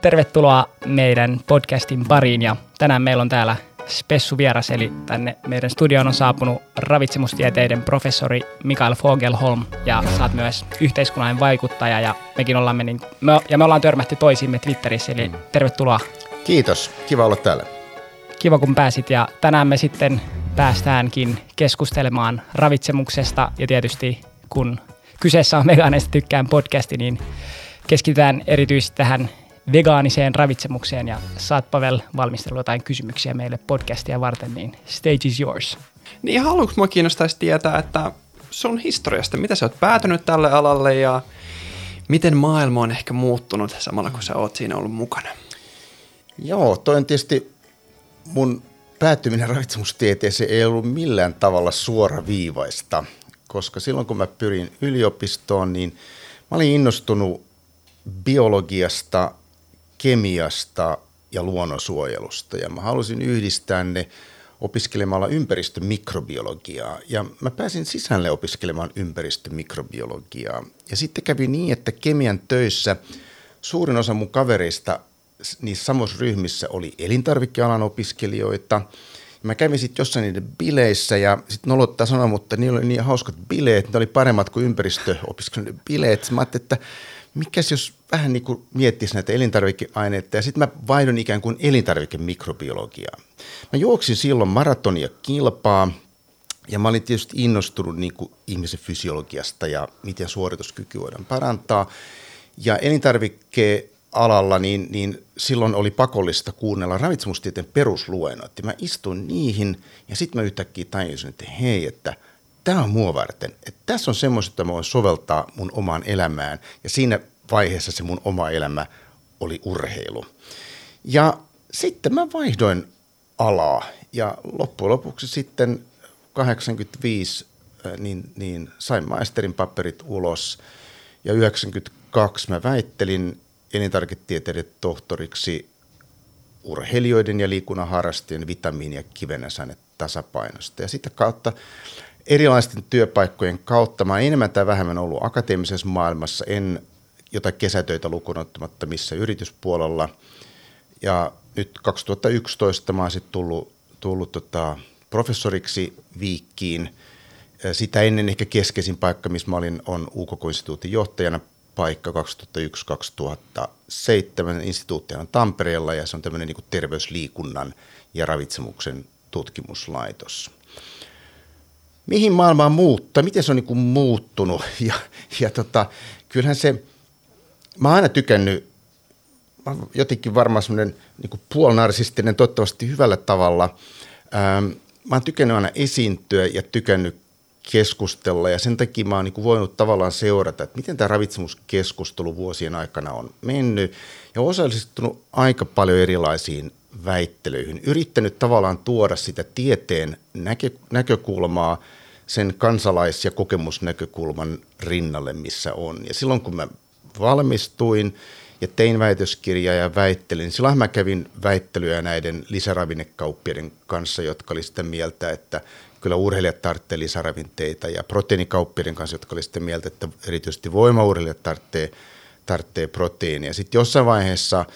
Tervetuloa meidän podcastin pariin. Ja tänään meillä on täällä spessu vieras, eli tänne meidän studioon on saapunut ravitsemustieteiden professori Mikael Fogelholm. Ja saat myös yhteiskunnallinen vaikuttaja ja mekin ollaan niin, me, ja me ollaan törmätty toisiimme Twitterissä, eli tervetuloa. Kiitos, kiva olla täällä. Kiva kun pääsit. Ja tänään me sitten päästäänkin keskustelemaan ravitsemuksesta. Ja tietysti kun kyseessä on Vegaaneista tykkään podcasti, niin keskitytään erityisesti tähän vegaaniseen ravitsemukseen ja saat Pavel valmistellut jotain kysymyksiä meille podcastia varten, niin stage is yours. Niin aluksi mua kiinnostaisi tietää, että sun historiasta, mitä sä oot päätynyt tälle alalle ja miten maailma on ehkä muuttunut samalla kun sä oot siinä ollut mukana? Joo, toi on tietysti mun päättyminen ravitsemustieteeseen ei ollut millään tavalla suoraviivaista, koska silloin kun mä pyrin yliopistoon, niin mä olin innostunut biologiasta, kemiasta ja luonnonsuojelusta ja mä halusin yhdistää ne opiskelemalla ympäristömikrobiologiaa ja mä pääsin sisälle opiskelemaan ympäristömikrobiologiaa ja sitten kävi niin, että kemian töissä suurin osa mun kavereista niissä samoissa ryhmissä oli elintarvikealan opiskelijoita. Mä kävin sitten jossain niiden bileissä ja sitten nolottaa sanoa, mutta niillä oli niin hauskat bileet, ne oli paremmat kuin ympäristöopiskelijoiden bileet. Mä ajattelin, että mikäs jos vähän niin kuin miettisi näitä elintarvikeaineita ja sitten mä vaihdon ikään kuin elintarvikemikrobiologiaa. Mä juoksin silloin maratonia kilpaa ja mä olin tietysti innostunut niin kuin ihmisen fysiologiasta ja miten suorituskyky voidaan parantaa. Ja elintarvikkeen alalla, niin, niin silloin oli pakollista kuunnella ravitsemustieteen perusluennot. Ja mä istuin niihin ja sitten mä yhtäkkiä tajusin, että hei, että – tämä on mua varten. Että tässä on semmoista, että mä voin soveltaa mun omaan elämään. Ja siinä vaiheessa se mun oma elämä oli urheilu. Ja sitten mä vaihdoin alaa ja loppujen lopuksi sitten 85 äh, niin, niin sain maisterin paperit ulos ja 92 mä väittelin elintarviketieteiden tohtoriksi urheilijoiden ja liikunnan harrastajien vitamiini- ja kivenäsaine tasapainosta. Ja sitä kautta erilaisten työpaikkojen kautta. Mä enemmän tai vähemmän ollut akateemisessa maailmassa, en jotain kesätöitä lukunottamatta missä yrityspuolella. Ja nyt 2011 mä oon sitten tullut, tullut tota professoriksi Viikkiin. Sitä ennen ehkä keskeisin paikka, missä mä olin, on UKK-instituutin johtajana paikka 2001-2007. Instituutti on Tampereella ja se on tämmöinen niin terveysliikunnan ja ravitsemuksen tutkimuslaitos mihin maailma on muuttunut, miten se on niin kuin muuttunut. Ja, ja tota, kyllähän se, mä oon aina tykännyt, mä jotenkin varmaan semmoinen niin puolnarsistinen, toivottavasti hyvällä tavalla. Ähm, mä oon tykännyt aina esiintyä ja tykännyt keskustella ja sen takia mä oon niin voinut tavallaan seurata, että miten tämä ravitsemuskeskustelu vuosien aikana on mennyt ja osallistunut aika paljon erilaisiin väittelyihin, yrittänyt tavallaan tuoda sitä tieteen näkö, näkökulmaa sen kansalais- ja kokemusnäkökulman rinnalle, missä on. Ja silloin kun mä valmistuin ja tein väitöskirjaa ja väittelin, silloin mä kävin väittelyä näiden lisäravinnekauppiaiden kanssa, jotka oli sitä mieltä, että kyllä urheilijat tarvitsee lisäravinteita ja proteiinikauppiaiden kanssa, jotka oli sitä mieltä, että erityisesti voimaurheilijat tarvitsee, tarvitsee proteiinia. Sitten jossain vaiheessa –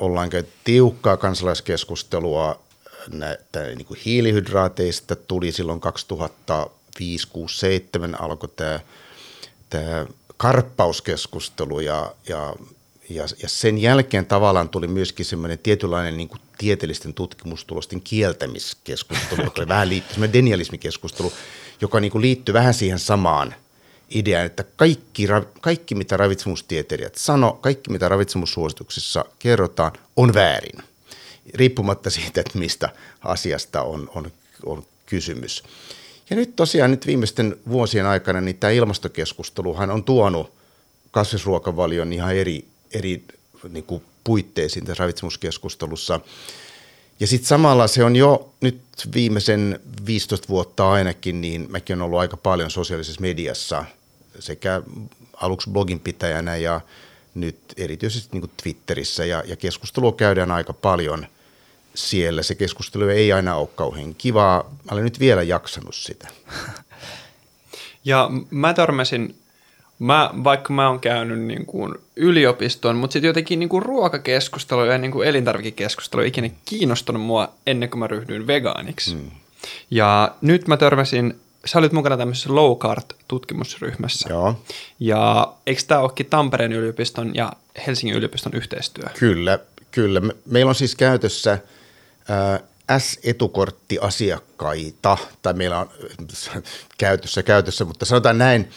ollaan käyty tiukkaa kansalaiskeskustelua näitä niin kuin hiilihydraateista. Tuli silloin 2005, 6, 7 alkoi tämä, tämä karppauskeskustelu ja, ja, ja, ja sen jälkeen tavallaan tuli myöskin semmoinen tietynlainen niin kuin tieteellisten tutkimustulosten kieltämiskeskustelu, okay. joka vähän liittyy, semmoinen denialismikeskustelu, joka niin kuin liittyy vähän siihen samaan – idea, että kaikki, kaikki mitä ravitsemustieteilijät sano, kaikki mitä ravitsemussuosituksissa kerrotaan, on väärin, riippumatta siitä, että mistä asiasta on, on, on kysymys. Ja nyt tosiaan nyt viimeisten vuosien aikana niin tämä ilmastokeskusteluhan on tuonut kasvisruokavalion ihan eri, eri niin kuin puitteisiin tässä ravitsemuskeskustelussa. Ja sitten samalla se on jo nyt viimeisen 15 vuotta ainakin, niin mäkin olen ollut aika paljon sosiaalisessa mediassa sekä aluksi blogin pitäjänä ja nyt erityisesti niin Twitterissä ja, ja keskustelua käydään aika paljon siellä. Se keskustelu ei aina ole kauhean kivaa. Mä olen nyt vielä jaksanut sitä. Ja mä törmäsin Mä, vaikka mä oon käynyt niin kuin yliopiston, mutta sitten jotenkin niin kuin ruokakeskustelu ja niin kuin elintarvikekeskustelu ei ikinä kiinnostunut mua ennen kuin mä ryhdyin vegaaniksi. Mm. Ja nyt mä törmäsin, sä olit mukana tämmöisessä low tutkimusryhmässä. Joo. Ja eikö tämä olekin Tampereen yliopiston ja Helsingin yliopiston yhteistyö? Kyllä, kyllä. Meillä on siis käytössä äh, S-etukorttiasiakkaita, tai meillä on käytössä käytössä, mutta sanotaan näin,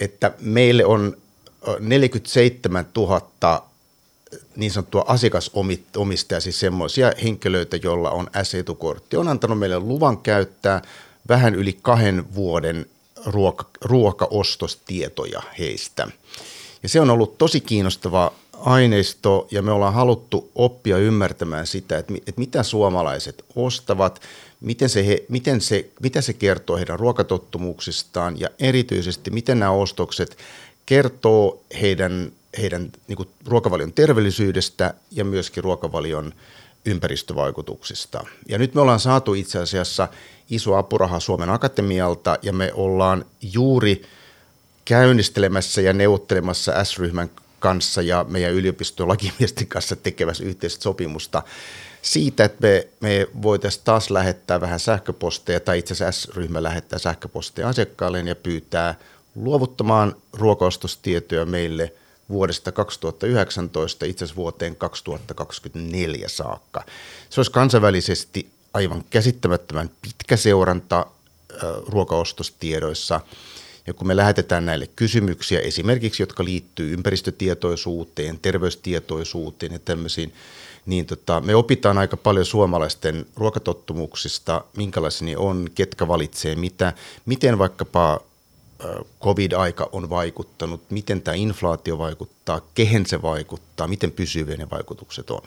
että meille on 47 000 niin sanottua asiakasomistajaa, siis semmoisia henkilöitä, joilla on S-etukortti, on antanut meille luvan käyttää vähän yli kahden vuoden ruoka, ruokaostostietoja heistä. Ja se on ollut tosi kiinnostava aineisto ja me ollaan haluttu oppia ymmärtämään sitä, että, että mitä suomalaiset ostavat, miten se, he, miten se, mitä se kertoo heidän ruokatottumuksistaan ja erityisesti miten nämä ostokset kertoo heidän, heidän niin kuin ruokavalion terveellisyydestä ja myöskin ruokavalion ympäristövaikutuksista. Ja nyt me ollaan saatu itse asiassa iso apuraha Suomen Akatemialta ja me ollaan juuri käynnistelemässä ja neuvottelemassa S-ryhmän kanssa ja meidän yliopiston lakimiesten kanssa tekevässä yhteistä sopimusta siitä, että me, me voitaisiin taas lähettää vähän sähköposteja, tai itse asiassa S-ryhmä lähettää sähköposteja asiakkaalle ja pyytää luovuttamaan ruokaostostietoja meille vuodesta 2019 itse asiassa vuoteen 2024 saakka. Se olisi kansainvälisesti aivan käsittämättömän pitkä seuranta ruokaostostiedoissa – ja kun me lähetetään näille kysymyksiä, esimerkiksi jotka liittyy ympäristötietoisuuteen, terveystietoisuuteen ja tämmöisiin, niin tota, me opitaan aika paljon suomalaisten ruokatottumuksista, minkälaisia ne on, ketkä valitsee mitä, miten vaikkapa covid-aika on vaikuttanut, miten tämä inflaatio vaikuttaa, kehen se vaikuttaa, miten pysyviä ne vaikutukset on.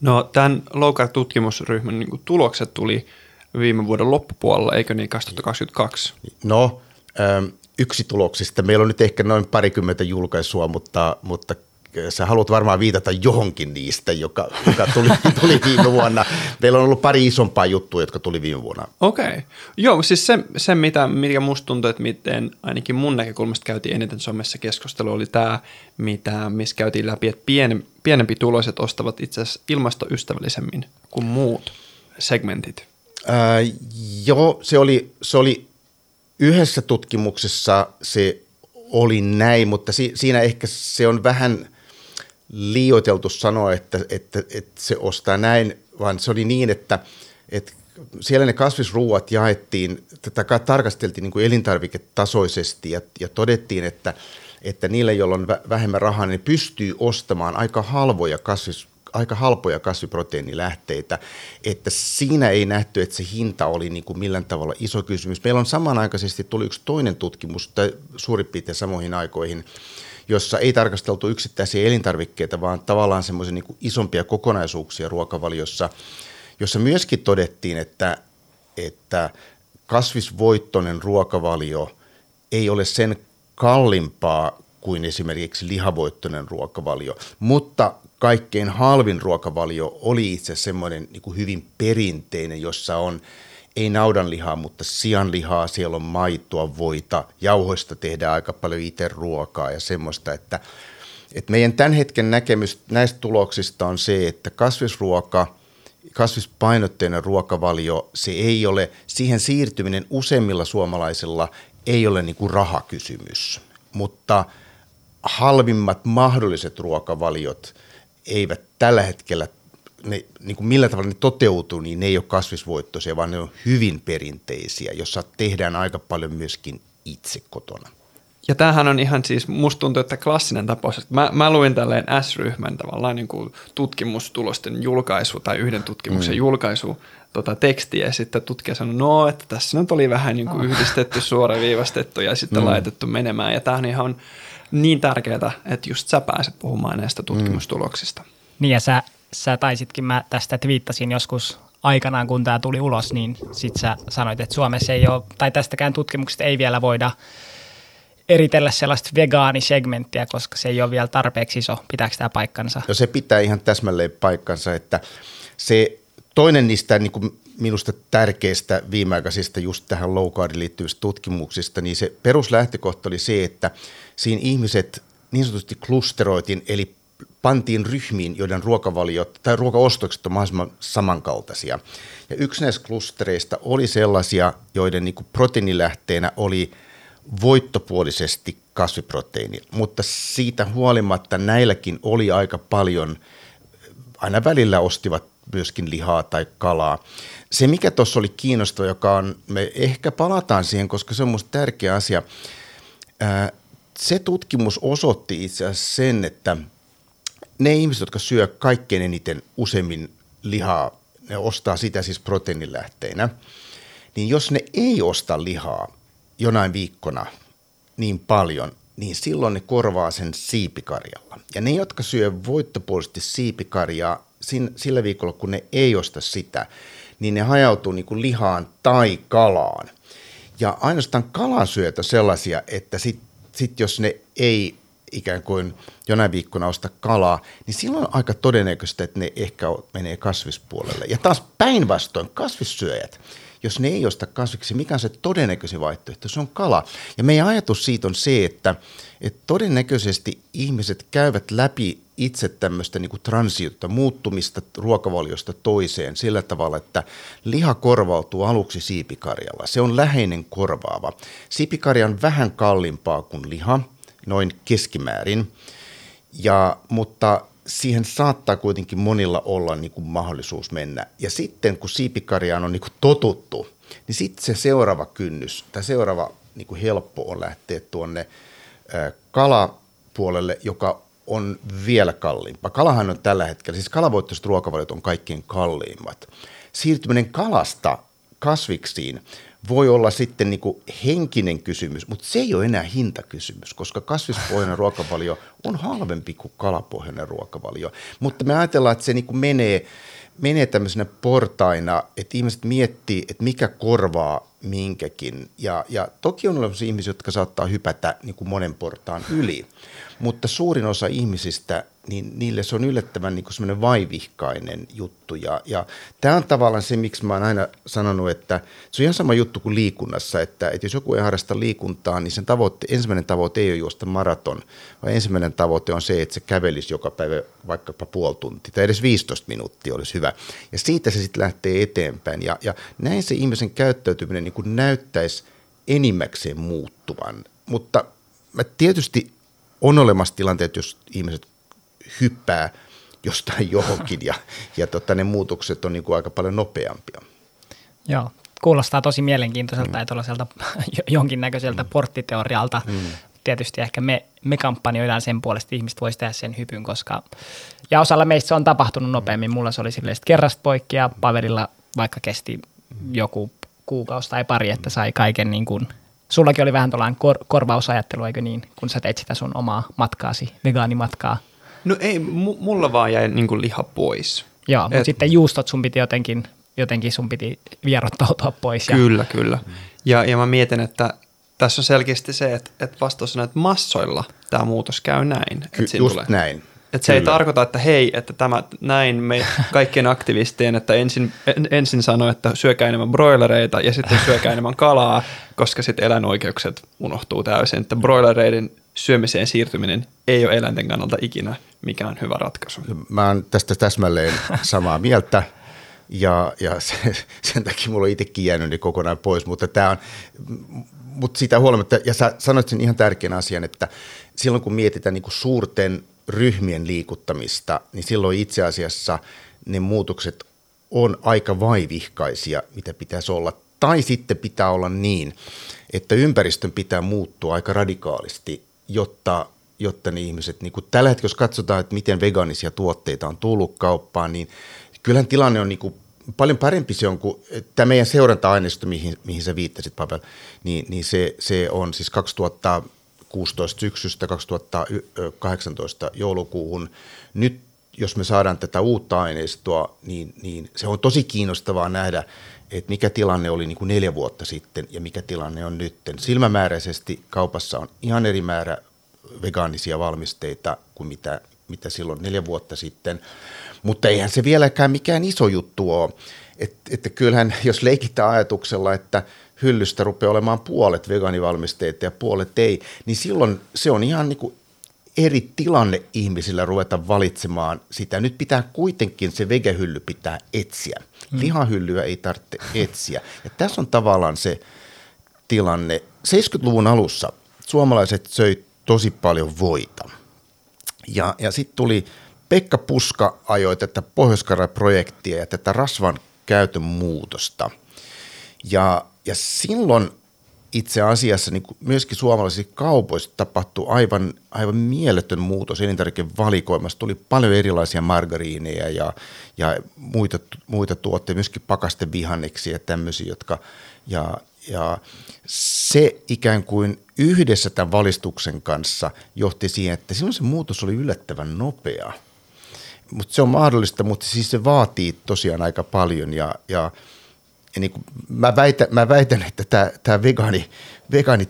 No tämän low tutkimusryhmän niin tulokset tuli viime vuoden loppupuolella, eikö niin 2022? No yksi tuloksista. Meillä on nyt ehkä noin parikymmentä julkaisua, mutta, mutta sä haluat varmaan viitata johonkin niistä, joka, joka tuli, tuli viime vuonna. Meillä on ollut pari isompaa juttua, jotka tuli viime vuonna. Okei. Okay. Joo, siis se, se mitä, mikä musta tuntuu, että miten ainakin mun näkökulmasta käytiin eniten somessa keskustelua, oli tämä, mitä, missä käytiin läpi, että pien, pienempi tuloiset ostavat itse asiassa ilmastoystävällisemmin kuin muut segmentit. Ää, joo, se oli, se oli Yhdessä tutkimuksessa se oli näin, mutta si- siinä ehkä se on vähän liioiteltu sanoa, että, että, että se ostaa näin, vaan se oli niin, että, että siellä ne kasvisruuat jaettiin, tätä tarkasteltiin niin kuin elintarviketasoisesti ja, ja todettiin, että, että niille, joilla on vähemmän rahaa, niin ne pystyy ostamaan aika halvoja kasvis, aika halpoja kasviproteiinilähteitä, että siinä ei nähty, että se hinta oli niin kuin millään tavalla iso kysymys. Meillä on samanaikaisesti tuli yksi toinen tutkimus, tai suurin piirtein samoihin aikoihin, jossa ei tarkasteltu yksittäisiä elintarvikkeita, vaan tavallaan semmoisia niin isompia kokonaisuuksia ruokavaliossa, jossa myöskin todettiin, että, että kasvisvoittoinen ruokavalio ei ole sen kalliimpaa kuin esimerkiksi lihavoittoinen ruokavalio, mutta kaikkein halvin ruokavalio oli itse semmoinen niin hyvin perinteinen, jossa on ei naudanlihaa, mutta sianlihaa, siellä on maitoa, voita, jauhoista tehdään aika paljon itse ruokaa ja semmoista, että, että meidän tämän hetken näkemys näistä tuloksista on se, että kasvisruoka, kasvispainotteinen ruokavalio, se ei ole, siihen siirtyminen useimmilla suomalaisilla ei ole niin kuin rahakysymys, mutta halvimmat mahdolliset ruokavaliot – eivät tällä hetkellä, ne, niin kuin millä tavalla ne toteutuu, niin ne ei ole kasvisvoittoisia, vaan ne on hyvin perinteisiä, jossa tehdään aika paljon myöskin itse kotona. Ja tämähän on ihan siis, musta tuntuu, että klassinen tapaus. Että mä, mä luin tälleen S-ryhmän tavallaan niin kuin tutkimustulosten julkaisu tai yhden tutkimuksen mm. julkaisu tota, tekstiä ja sitten tutkija sanoi, no, että tässä nyt oli vähän niin kuin oh. yhdistetty, suoraviivastettu ja sitten mm. laitettu menemään. Ja tämähän ihan niin tärkeää, että just sä pääset puhumaan näistä tutkimustuloksista. Mm. Niin ja sä, sä taisitkin, mä tästä twiittasin joskus aikanaan, kun tämä tuli ulos, niin sit sä sanoit, että Suomessa ei ole, tai tästäkään tutkimuksesta ei vielä voida eritellä sellaista vegaanisegmenttiä, koska se ei ole vielä tarpeeksi iso. Pitääkö tämä paikkansa? No se pitää ihan täsmälleen paikkansa, että se toinen niistä niin kuin minusta tärkeistä viimeaikaisista just tähän low liittyvistä tutkimuksista, niin se peruslähtökohta oli se, että siinä ihmiset niin sanotusti klusteroitin, eli pantiin ryhmiin, joiden ruokavaliot tai ruokaostokset on mahdollisimman samankaltaisia. Ja yksi näistä klustereista oli sellaisia, joiden niin proteiinilähteenä oli voittopuolisesti kasviproteiini, mutta siitä huolimatta näilläkin oli aika paljon, aina välillä ostivat myöskin lihaa tai kalaa. Se, mikä tuossa oli kiinnostava, joka on, me ehkä palataan siihen, koska se on minusta tärkeä asia. Se tutkimus osoitti itse asiassa sen, että ne ihmiset, jotka syö kaikkein eniten useimmin lihaa, ne ostaa sitä siis proteiinilähteinä, niin jos ne ei osta lihaa jonain viikkona niin paljon, niin silloin ne korvaa sen siipikarjalla. Ja ne, jotka syö voittopuolisesti siipikarjaa sillä viikolla, kun ne ei osta sitä, niin ne hajautuu niin kuin lihaan tai kalaan. Ja ainoastaan kalansyöt on sellaisia, että sit, sit jos ne ei ikään kuin jonain viikkona osta kalaa, niin silloin on aika todennäköistä, että ne ehkä menee kasvispuolelle. Ja taas päinvastoin kasvissyöjät, jos ne ei osta kasviksi, mikä on se todennäköisin vaihtoehto? Se on kala. Ja meidän ajatus siitä on se, että, että todennäköisesti ihmiset käyvät läpi itse tämmöistä niin transiota, muuttumista ruokavaliosta toiseen sillä tavalla, että liha korvautuu aluksi siipikarjalla. Se on läheinen korvaava. Siipikarja on vähän kalliimpaa kuin liha, noin keskimäärin, ja, mutta siihen saattaa kuitenkin monilla olla niin kuin mahdollisuus mennä. Ja sitten kun siipikarjaan on niin kuin totuttu, niin sitten se seuraava kynnys tai seuraava niin kuin helppo on lähteä tuonne kalapuolelle, joka on vielä kalliimpaa. Kalahan on tällä hetkellä, siis kalavoittoiset ruokavaliot on kaikkein kalliimmat. Siirtyminen kalasta kasviksiin voi olla sitten niin henkinen kysymys, mutta se ei ole enää hintakysymys, koska kasvispohjainen ruokavalio on halvempi kuin kalapohjainen ruokavalio. Mutta me ajatellaan, että se niin kuin menee, menee tämmöisenä portaina, että ihmiset miettii, että mikä korvaa minkäkin. Ja, ja toki on olemassa ihmisiä, jotka saattaa hypätä niin kuin monen portaan yli, mutta suurin osa ihmisistä – niin niille se on yllättävän niin semmoinen vaivihkainen juttu. Ja, ja tämä on tavallaan se, miksi mä oon aina sanonut, että se on ihan sama juttu kuin liikunnassa, että, että jos joku ei harrasta liikuntaa, niin sen tavoitte, ensimmäinen tavoite ei ole juosta maraton, vaan ensimmäinen tavoite on se, että se kävelisi joka päivä vaikkapa puoli tuntia tai edes 15 minuuttia olisi hyvä. Ja siitä se sitten lähtee eteenpäin. Ja, ja näin se ihmisen käyttäytyminen niin näyttäisi enimmäkseen muuttuvan. Mutta mä tietysti on olemassa tilanteet, jos ihmiset hyppää jostain johonkin ja, ja tota, ne muutokset on niin kuin aika paljon nopeampia. Joo, kuulostaa tosi mielenkiintoiselta mm. ja tuollaiselta jonkinnäköiseltä mm. porttiteorialta. Mm. Tietysti ehkä me, me kampanjoidaan sen puolesta, että ihmiset voisi tehdä sen hypyn, koska ja osalla meistä se on tapahtunut nopeammin. Mulla se oli silleen kerrasta poikki ja Paverilla vaikka kesti joku kuukausi tai pari, että sai kaiken niin kuin Sullakin oli vähän tuollainen kor- korvausajattelu, eikö niin, kun sä teit sitä sun omaa matkaasi, vegaanimatkaa. No ei, mulla vaan jäi niin kuin liha pois. Joo, mutta sitten juustot sun piti jotenkin, jotenkin sun piti vierottautua pois. Ja... Kyllä, kyllä. Ja, ja mä mietin, että tässä on selkeästi se, että, että vastaus on, että massoilla tämä muutos käy näin. Ky- että just tulee. näin. Että se Kyllä. ei tarkoita, että hei, että tämä näin me kaikkien aktivistien, että ensin, en, ensin sanoi, että syökää enemmän broilereita ja sitten syökää enemmän kalaa, koska sitten eläinoikeukset unohtuu täysin. Että broilereiden syömiseen siirtyminen ei ole eläinten kannalta ikinä mikään hyvä ratkaisu. Mä oon tästä täsmälleen samaa mieltä ja, ja se, sen takia mulla on itsekin jäänyt niin kokonaan pois, mutta tämä on, mutta sitä huolimatta, ja sä sanoit sen ihan tärkeän asian, että silloin kun mietitään niin kuin suurten ryhmien liikuttamista, niin silloin itse asiassa ne muutokset on aika vaivihkaisia, mitä pitäisi olla. Tai sitten pitää olla niin, että ympäristön pitää muuttua aika radikaalisti, jotta, jotta ne ihmiset, niin kuin tällä hetkellä jos katsotaan, että miten vegaanisia tuotteita on tullut kauppaan, niin kyllähän tilanne on niin kuin paljon parempi se on kuin tämä meidän seuranta-aineisto, mihin, mihin sä viittasit Pavel, niin, niin se, se on siis 2016 syksystä 2018 joulukuuhun. Nyt jos me saadaan tätä uutta aineistoa, niin, niin se on tosi kiinnostavaa nähdä, että mikä tilanne oli niin kuin neljä vuotta sitten ja mikä tilanne on nyt. Silmämääräisesti kaupassa on ihan eri määrä vegaanisia valmisteita kuin mitä, mitä silloin neljä vuotta sitten. Mutta eihän se vieläkään mikään iso juttu ole. että, että kyllähän jos leikitään ajatuksella, että hyllystä rupeaa olemaan puolet vegaanivalmisteita ja puolet ei, niin silloin se on ihan niin kuin eri tilanne ihmisillä ruveta valitsemaan sitä. Nyt pitää kuitenkin se vegehylly pitää etsiä. Mm. Lihahyllyä ei tarvitse etsiä. Ja tässä on tavallaan se tilanne. 70-luvun alussa suomalaiset söi tosi paljon voita. Ja, ja sitten tuli Pekka Puska ajoi tätä pohjois projektia ja tätä rasvan käytön muutosta. Ja, ja silloin itse asiassa niin myöskin suomalaisissa kaupoissa tapahtui aivan, aivan mieletön muutos elintarvikevalikoimassa. Tuli paljon erilaisia margariineja ja, ja muita, muita tuotteita, myöskin pakastevihanneksia ja tämmöisiä, jotka, ja, ja se ikään kuin yhdessä tämän valistuksen kanssa johti siihen, että silloin se muutos oli yllättävän nopea. Mutta se on mahdollista, mutta siis se vaatii tosiaan aika paljon ja, ja, ja niin kuin mä, väitän, mä väitän, että tämä, tämä vegaani, vegaani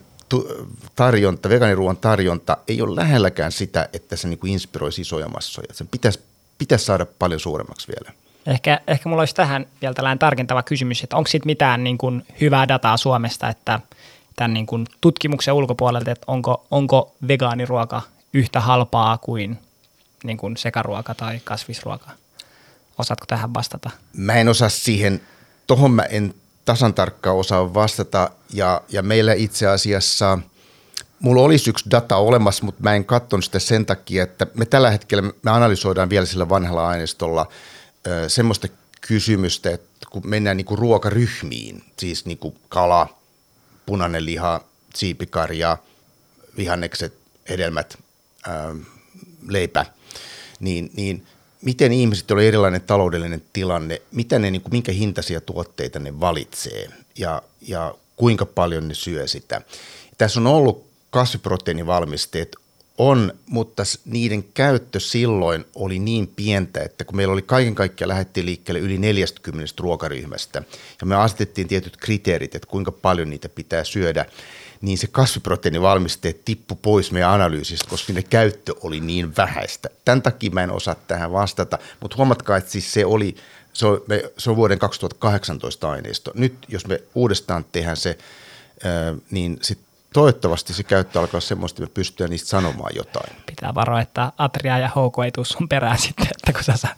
tarjonta, vegaaniruoan tarjonta ei ole lähelläkään sitä, että se niin kuin inspiroisi isoja massoja. Sen pitäisi, pitäisi saada paljon suuremmaksi vielä. Ehkä, ehkä mulla olisi tähän vielä tällainen tarkentava kysymys, että onko siitä mitään niin kuin hyvää dataa Suomesta, että tämän niin kuin tutkimuksen ulkopuolelta, että onko, onko vegaaniruoka yhtä halpaa kuin, niin kuin sekaruoka tai kasvisruoka? Osaatko tähän vastata? Mä en osaa siihen, tohon mä en tasan tarkkaan osaa vastata. Ja, ja meillä itse asiassa, mulla olisi yksi data olemassa, mutta mä en katsonut sitä sen takia, että me tällä hetkellä me analysoidaan vielä sillä vanhalla aineistolla – semmoista kysymystä, että kun mennään niin kuin ruokaryhmiin, siis niin kuin kala, punainen liha, siipikarja, vihannekset, hedelmät, ää, leipä, niin, niin miten ihmiset, on erilainen taloudellinen tilanne, mitä ne, niin kuin, minkä hintaisia tuotteita ne valitsee ja, ja kuinka paljon ne syö sitä. Tässä on ollut kasviproteiinivalmisteet on, mutta niiden käyttö silloin oli niin pientä, että kun meillä oli kaiken kaikkiaan lähdettiin liikkeelle yli 40 ruokaryhmästä ja me asetettiin tietyt kriteerit, että kuinka paljon niitä pitää syödä, niin se kasviproteiinivalmisteet tippu pois meidän analyysistä, koska ne käyttö oli niin vähäistä. Tämän takia mä en osaa tähän vastata, mutta huomatkaa, että siis se oli, se on, me, se on vuoden 2018 aineisto. Nyt jos me uudestaan tehdään se, niin sitten toivottavasti se käyttö alkaa semmoista, että me pystytään niistä sanomaan jotain. Pitää varoa, että Atria ja HK ei tule sun perään sitten, että kun se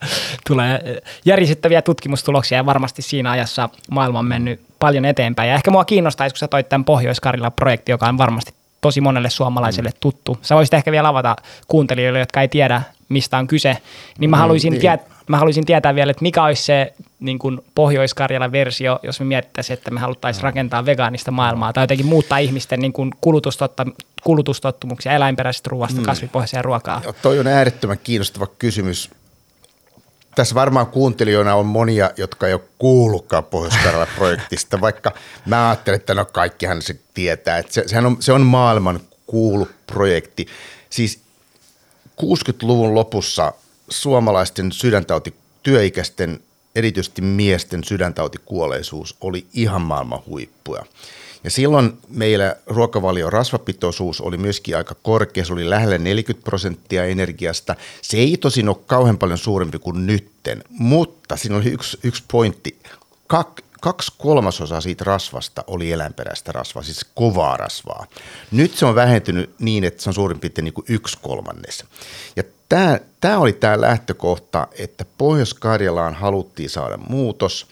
tulee järisyttäviä tutkimustuloksia ja varmasti siinä ajassa maailma on mennyt paljon eteenpäin. Ja ehkä mua kiinnostaisi, kun sä toit tämän pohjois projekti, joka on varmasti tosi monelle suomalaiselle tuttu. Sä voisit ehkä vielä avata kuuntelijoille, jotka ei tiedä, mistä on kyse. Niin mä mm, haluaisin, niin. Tiet- mä haluaisin tietää vielä, että mikä olisi se niin kuin Pohjois-Karjalan versio, jos me miettäisiin, että me haluttaisiin rakentaa vegaanista maailmaa tai jotenkin muuttaa ihmisten niin kuin kulutustotta, kulutustottumuksia eläinperäisestä ruoasta, mm. kasvipohjaiseen ruokaa. Ja toi on äärettömän kiinnostava kysymys. Tässä varmaan kuuntelijoina on monia, jotka ei ole kuullutkaan pohjois projektista, vaikka mä ajattelen, että no kaikkihan se tietää. Että se, sehän on, se on maailman kuulu projekti. Siis 60-luvun lopussa suomalaisten sydäntauti, työikäisten, erityisesti miesten sydäntautikuolleisuus oli ihan maailman huippuja. Ja silloin meillä ruokavalio rasvapitoisuus oli myöskin aika korkea, se oli lähellä 40 prosenttia energiasta. Se ei tosin ole kauhean paljon suurempi kuin nytten, mutta siinä oli yksi, yksi pointti. Kak, kaksi kolmasosaa siitä rasvasta oli eläinperäistä rasvaa, siis kovaa rasvaa. Nyt se on vähentynyt niin, että se on suurin piirtein niin kuin yksi kolmannes. Ja tämä, tämä oli tämä lähtökohta, että Pohjois-Karjalaan haluttiin saada muutos.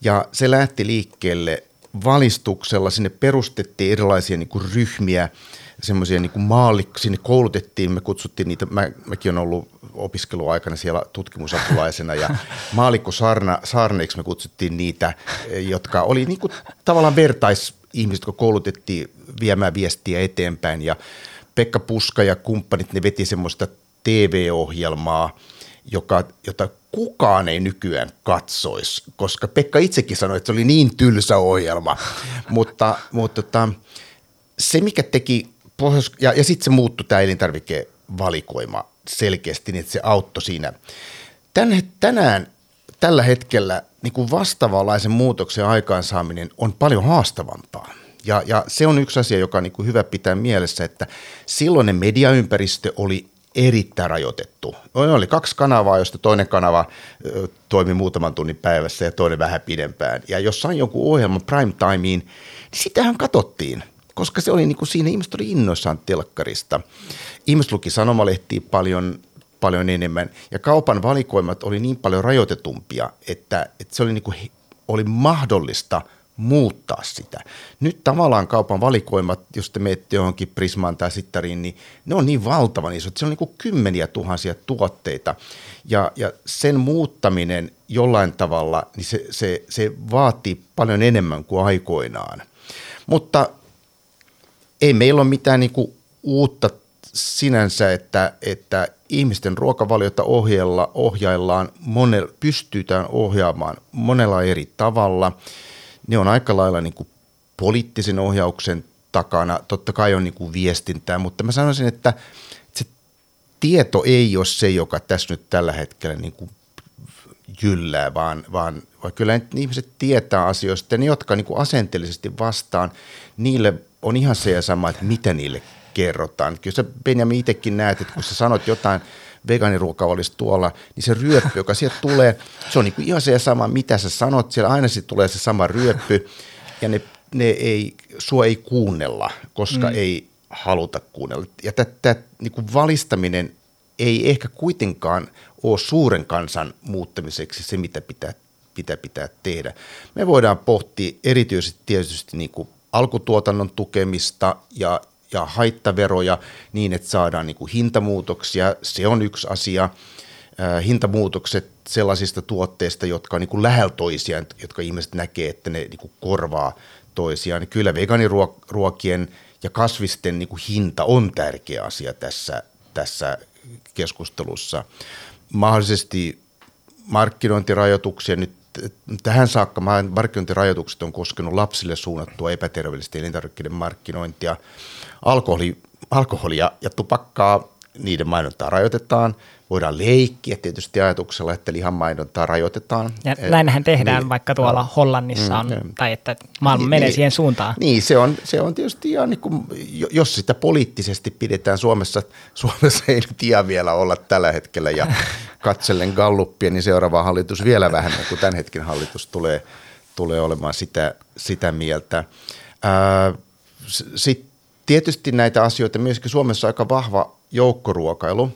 Ja se lähti liikkeelle valistuksella. Sinne perustettiin erilaisia niin kuin ryhmiä, semmoisia niin kuin maallik- sinne koulutettiin, me kutsuttiin niitä, mä, mäkin olen ollut opiskeluaikana siellä tutkimusapulaisena ja maalikko Sarna, Sarneiksi me kutsuttiin niitä, jotka oli niin kuin tavallaan vertaisihmiset, jotka koulutettiin viemään viestiä eteenpäin. Ja Pekka Puska ja kumppanit, ne veti semmoista TV-ohjelmaa, joka, jota kukaan ei nykyään katsoisi, koska Pekka itsekin sanoi, että se oli niin tylsä ohjelma. mutta mutta tota, se, mikä teki, pohjois- ja, ja sitten se muuttui tämä elintarvikevalikoima selkeästi, niin että se auttoi siinä. Tän, tänään, tällä hetkellä niin kuin vastaavanlaisen muutoksen aikaansaaminen on paljon haastavampaa. Ja, ja se on yksi asia, joka on niin kuin hyvä pitää mielessä, että silloinen mediaympäristö oli erittäin rajoitettu. Oli kaksi kanavaa, josta toinen kanava ö, toimi muutaman tunnin päivässä ja toinen vähän pidempään. Ja jos sain jonkun ohjelman prime timeen, niin sitähän katsottiin, koska se oli niin kuin siinä, ihmiset oli innoissaan telkkarista. Ihmiset luki sanomalehtiä paljon, paljon enemmän ja kaupan valikoimat oli niin paljon rajoitetumpia, että, että se oli, niin kuin, oli mahdollista – muuttaa sitä. Nyt tavallaan kaupan valikoimat, jos te menette johonkin Prismaan tai Sittariin, niin ne on niin valtavan iso, että se on niin kuin kymmeniä tuhansia tuotteita. Ja, ja sen muuttaminen jollain tavalla, niin se, se, se vaatii paljon enemmän kuin aikoinaan. Mutta ei meillä ole mitään niin kuin uutta sinänsä, että, että ihmisten ruokavaliota ohjella, ohjaillaan, monella, pystytään ohjaamaan monella eri tavalla – ne on aika lailla niin kuin poliittisen ohjauksen takana. Totta kai on niin kuin viestintää, mutta mä sanoisin, että se tieto ei ole se, joka tässä nyt tällä hetkellä niin kuin jyllää, vaan, vaan, vaan kyllä ihmiset tietää asioista ja ne, jotka niin kuin asenteellisesti vastaan, niille on ihan se ja sama, että mitä niille kerrotaan. Kyllä sä Benjamin itsekin näet, että kun sä sanot jotain vegaaniruoka olisi tuolla, niin se ryöppy, joka sieltä tulee, se on niin kuin ihan se sama, mitä sä sanot, siellä aina sitten tulee se sama ryöppy, ja ne, ne ei, sua ei kuunnella, koska mm. ei haluta kuunnella. Ja tämä niin valistaminen ei ehkä kuitenkaan ole suuren kansan muuttamiseksi se, mitä pitää, pitää, pitää tehdä. Me voidaan pohtia erityisesti tietysti niin kuin alkutuotannon tukemista ja, ja haittaveroja niin, että saadaan niin kuin hintamuutoksia. Se on yksi asia. hintamuutokset sellaisista tuotteista, jotka on niin kuin lähellä toisiaan, jotka ihmiset näkee, että ne niin kuin korvaa toisiaan. Niin kyllä vegaaniruokien ja kasvisten niin kuin hinta on tärkeä asia tässä, tässä keskustelussa. Mahdollisesti markkinointirajoituksia nyt tähän saakka markkinointirajoitukset on koskenut lapsille suunnattua epäterveellisten elintarvikkeiden markkinointia. Alkoholi, alkoholia ja tupakkaa, niiden mainontaa rajoitetaan. Voidaan leikkiä tietysti ajatuksella, että lihan mainontaa rajoitetaan. Ja näinhän tehdään, niin, vaikka tuolla no, Hollannissa on, mm, tai että maailma niin, menee niin, siihen suuntaan. Niin, se on, se on tietysti ihan niin kuin, jos sitä poliittisesti pidetään Suomessa, Suomessa ei nyt ihan vielä olla tällä hetkellä, ja katsellen Galluppia, niin seuraava hallitus vielä vähemmän kuin tämän hetken hallitus tulee, tulee olemaan sitä, sitä mieltä. Sitten Tietysti näitä asioita myöskin Suomessa aika vahva joukkoruokailu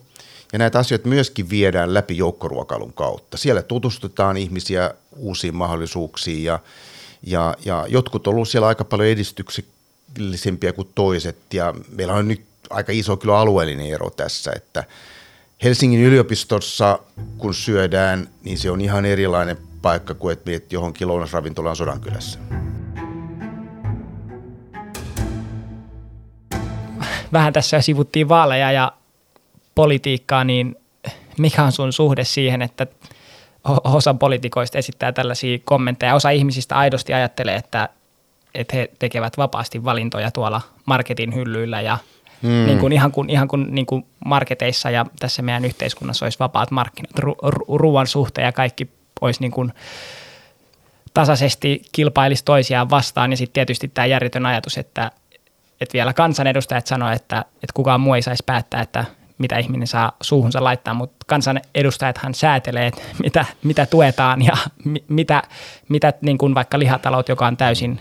ja näitä asioita myöskin viedään läpi joukkoruokailun kautta. Siellä tutustutaan ihmisiä uusiin mahdollisuuksiin ja, ja, ja jotkut on ollut siellä aika paljon edistyksellisempiä kuin toiset ja meillä on nyt aika iso kyllä alueellinen ero tässä, että Helsingin yliopistossa kun syödään, niin se on ihan erilainen paikka kuin että johonkin lounasravintolaan Sodankylässä. Vähän tässä sivuttiin vaaleja ja politiikkaa, niin mikä on sun suhde siihen, että osa poliitikoista esittää tällaisia kommentteja. Osa ihmisistä aidosti ajattelee, että, että he tekevät vapaasti valintoja tuolla marketin hyllyillä ja Hmm. Niin kuin, ihan kuin, ihan kuin, niin kuin marketeissa ja tässä meidän yhteiskunnassa olisi vapaat markkinat ru, ru, ruoan suhteen ja kaikki olisi niin kuin tasaisesti kilpailisi toisiaan vastaan. Ja sitten tietysti tämä järjetön ajatus, että että vielä kansanedustajat sanoivat, että, että kukaan muu ei saisi päättää, että mitä ihminen saa suuhunsa laittaa, mutta kansanedustajathan säätelee, että mitä, mitä tuetaan ja mitä, mitä niin kuin vaikka lihatalot, joka on täysin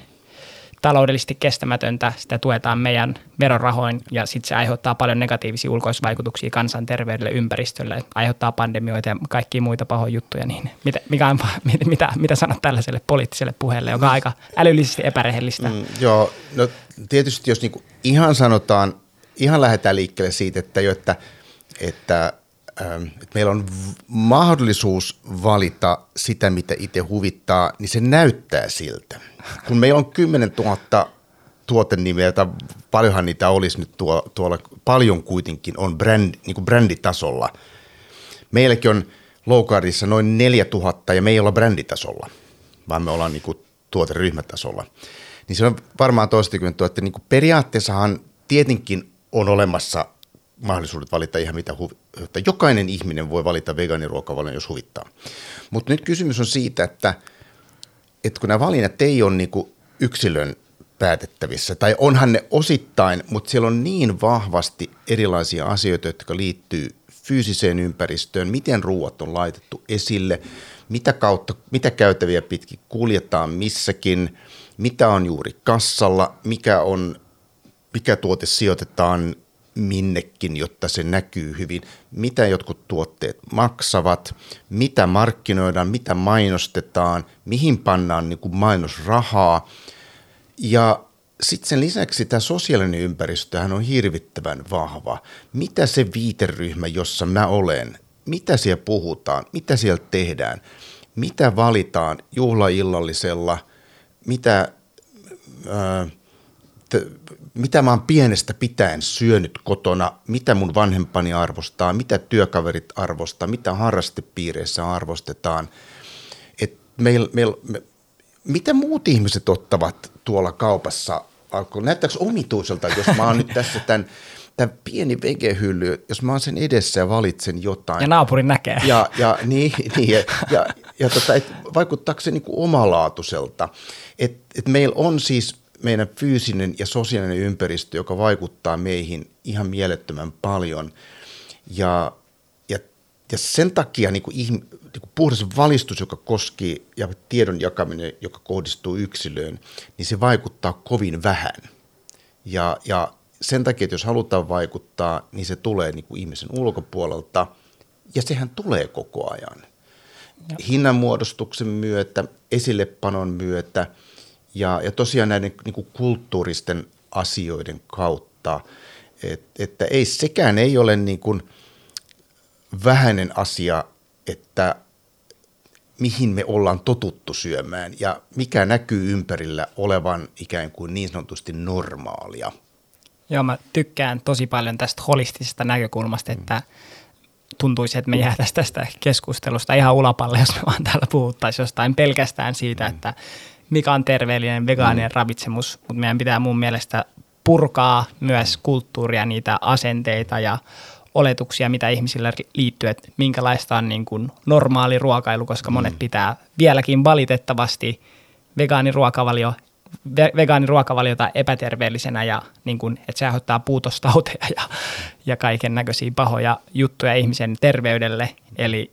taloudellisesti kestämätöntä, sitä tuetaan meidän verorahoin ja sitten se aiheuttaa paljon negatiivisia ulkoisvaikutuksia kansanterveydelle, ympäristölle, aiheuttaa pandemioita ja kaikkia muita pahoja juttuja, niin mitä, mikä on, mitä, mitä sanot tällaiselle poliittiselle puheelle, joka on aika älyllisesti epärehellistä? Mm, joo, no tietysti jos niinku ihan sanotaan, ihan lähdetään liikkeelle siitä, että, jo, että, että ähm, että meillä on mahdollisuus valita sitä, mitä itse huvittaa, niin se näyttää siltä kun meillä on 10 000 tuotenimeä, tai paljonhan niitä olisi nyt tuo, tuolla, paljon kuitenkin on bränd, niin kuin bränditasolla. Meilläkin on Lowcardissa noin 4000 ja me ei olla bränditasolla, vaan me ollaan niin kuin tuoteryhmätasolla. Niin se on varmaan toistakymmentä että niin kuin periaatteessahan tietenkin on olemassa mahdollisuudet valita ihan mitä huvittaa. Jokainen ihminen voi valita vegaaniruokavalion, jos huvittaa. Mutta nyt kysymys on siitä, että – että kun nämä valinnat ei ole niin kuin yksilön päätettävissä. Tai onhan ne osittain, mutta siellä on niin vahvasti erilaisia asioita, jotka liittyy fyysiseen ympäristöön, miten ruuat on laitettu esille, mitä, kautta, mitä käytäviä pitkin kuljetaan missäkin, mitä on juuri kassalla, mikä, on, mikä tuote sijoitetaan minnekin, jotta se näkyy hyvin, mitä jotkut tuotteet maksavat, mitä markkinoidaan, mitä mainostetaan, mihin pannaan niin kuin mainosrahaa. Ja sitten sen lisäksi tämä sosiaalinen ympäristöhän on hirvittävän vahva. Mitä se viiteryhmä, jossa mä olen, mitä siellä puhutaan, mitä siellä tehdään, mitä valitaan juhlaillallisella, mitä... Ää, mitä mä oon pienestä pitäen syönyt kotona, mitä mun vanhempani arvostaa, mitä työkaverit arvostaa, mitä harrastepiireissä arvostetaan. Et meil, meil, me, mitä muut ihmiset ottavat tuolla kaupassa? Näyttääkö omituiselta, jos mä oon nyt tässä tämän, tämän pieni vegehylly, jos mä oon sen edessä ja valitsen jotain. Ja naapuri näkee. Ja, ja, niin, niin, ja, ja, ja tota, et vaikuttaako se niinku omalaatuiselta? Et, et meillä on siis – meidän fyysinen ja sosiaalinen ympäristö, joka vaikuttaa meihin ihan mielettömän paljon. Ja, ja, ja sen takia niin kuin ihm, niin kuin puhdas valistus, joka koski ja tiedon jakaminen, joka kohdistuu yksilöön, niin se vaikuttaa kovin vähän. Ja, ja sen takia, että jos halutaan vaikuttaa, niin se tulee niin kuin ihmisen ulkopuolelta, ja sehän tulee koko ajan. Hinnanmuodostuksen myötä, esillepanon myötä – ja, ja tosiaan näiden niin kuin kulttuuristen asioiden kautta, et, että ei, sekään ei ole niin kuin vähäinen asia, että mihin me ollaan totuttu syömään. Ja mikä näkyy ympärillä olevan ikään kuin niin sanotusti normaalia. Joo, mä tykkään tosi paljon tästä holistisesta näkökulmasta, että tuntuisi, että me jäätäisiin tästä keskustelusta ihan ulapalle, jos me vaan täällä puhuttaisiin jostain pelkästään siitä, että mikä on terveellinen vegaaninen mm. ravitsemus, mutta meidän pitää mun mielestä purkaa myös kulttuuria, niitä asenteita ja oletuksia, mitä ihmisillä liittyy, että minkälaista on niin kuin normaali ruokailu, koska monet mm. pitää vieläkin valitettavasti vegaaniruokavalio, ve, vegaaniruokavaliota epäterveellisenä ja niin kuin, että se aiheuttaa puutostauteja ja, ja kaiken näköisiä pahoja juttuja ihmisen terveydelle. Eli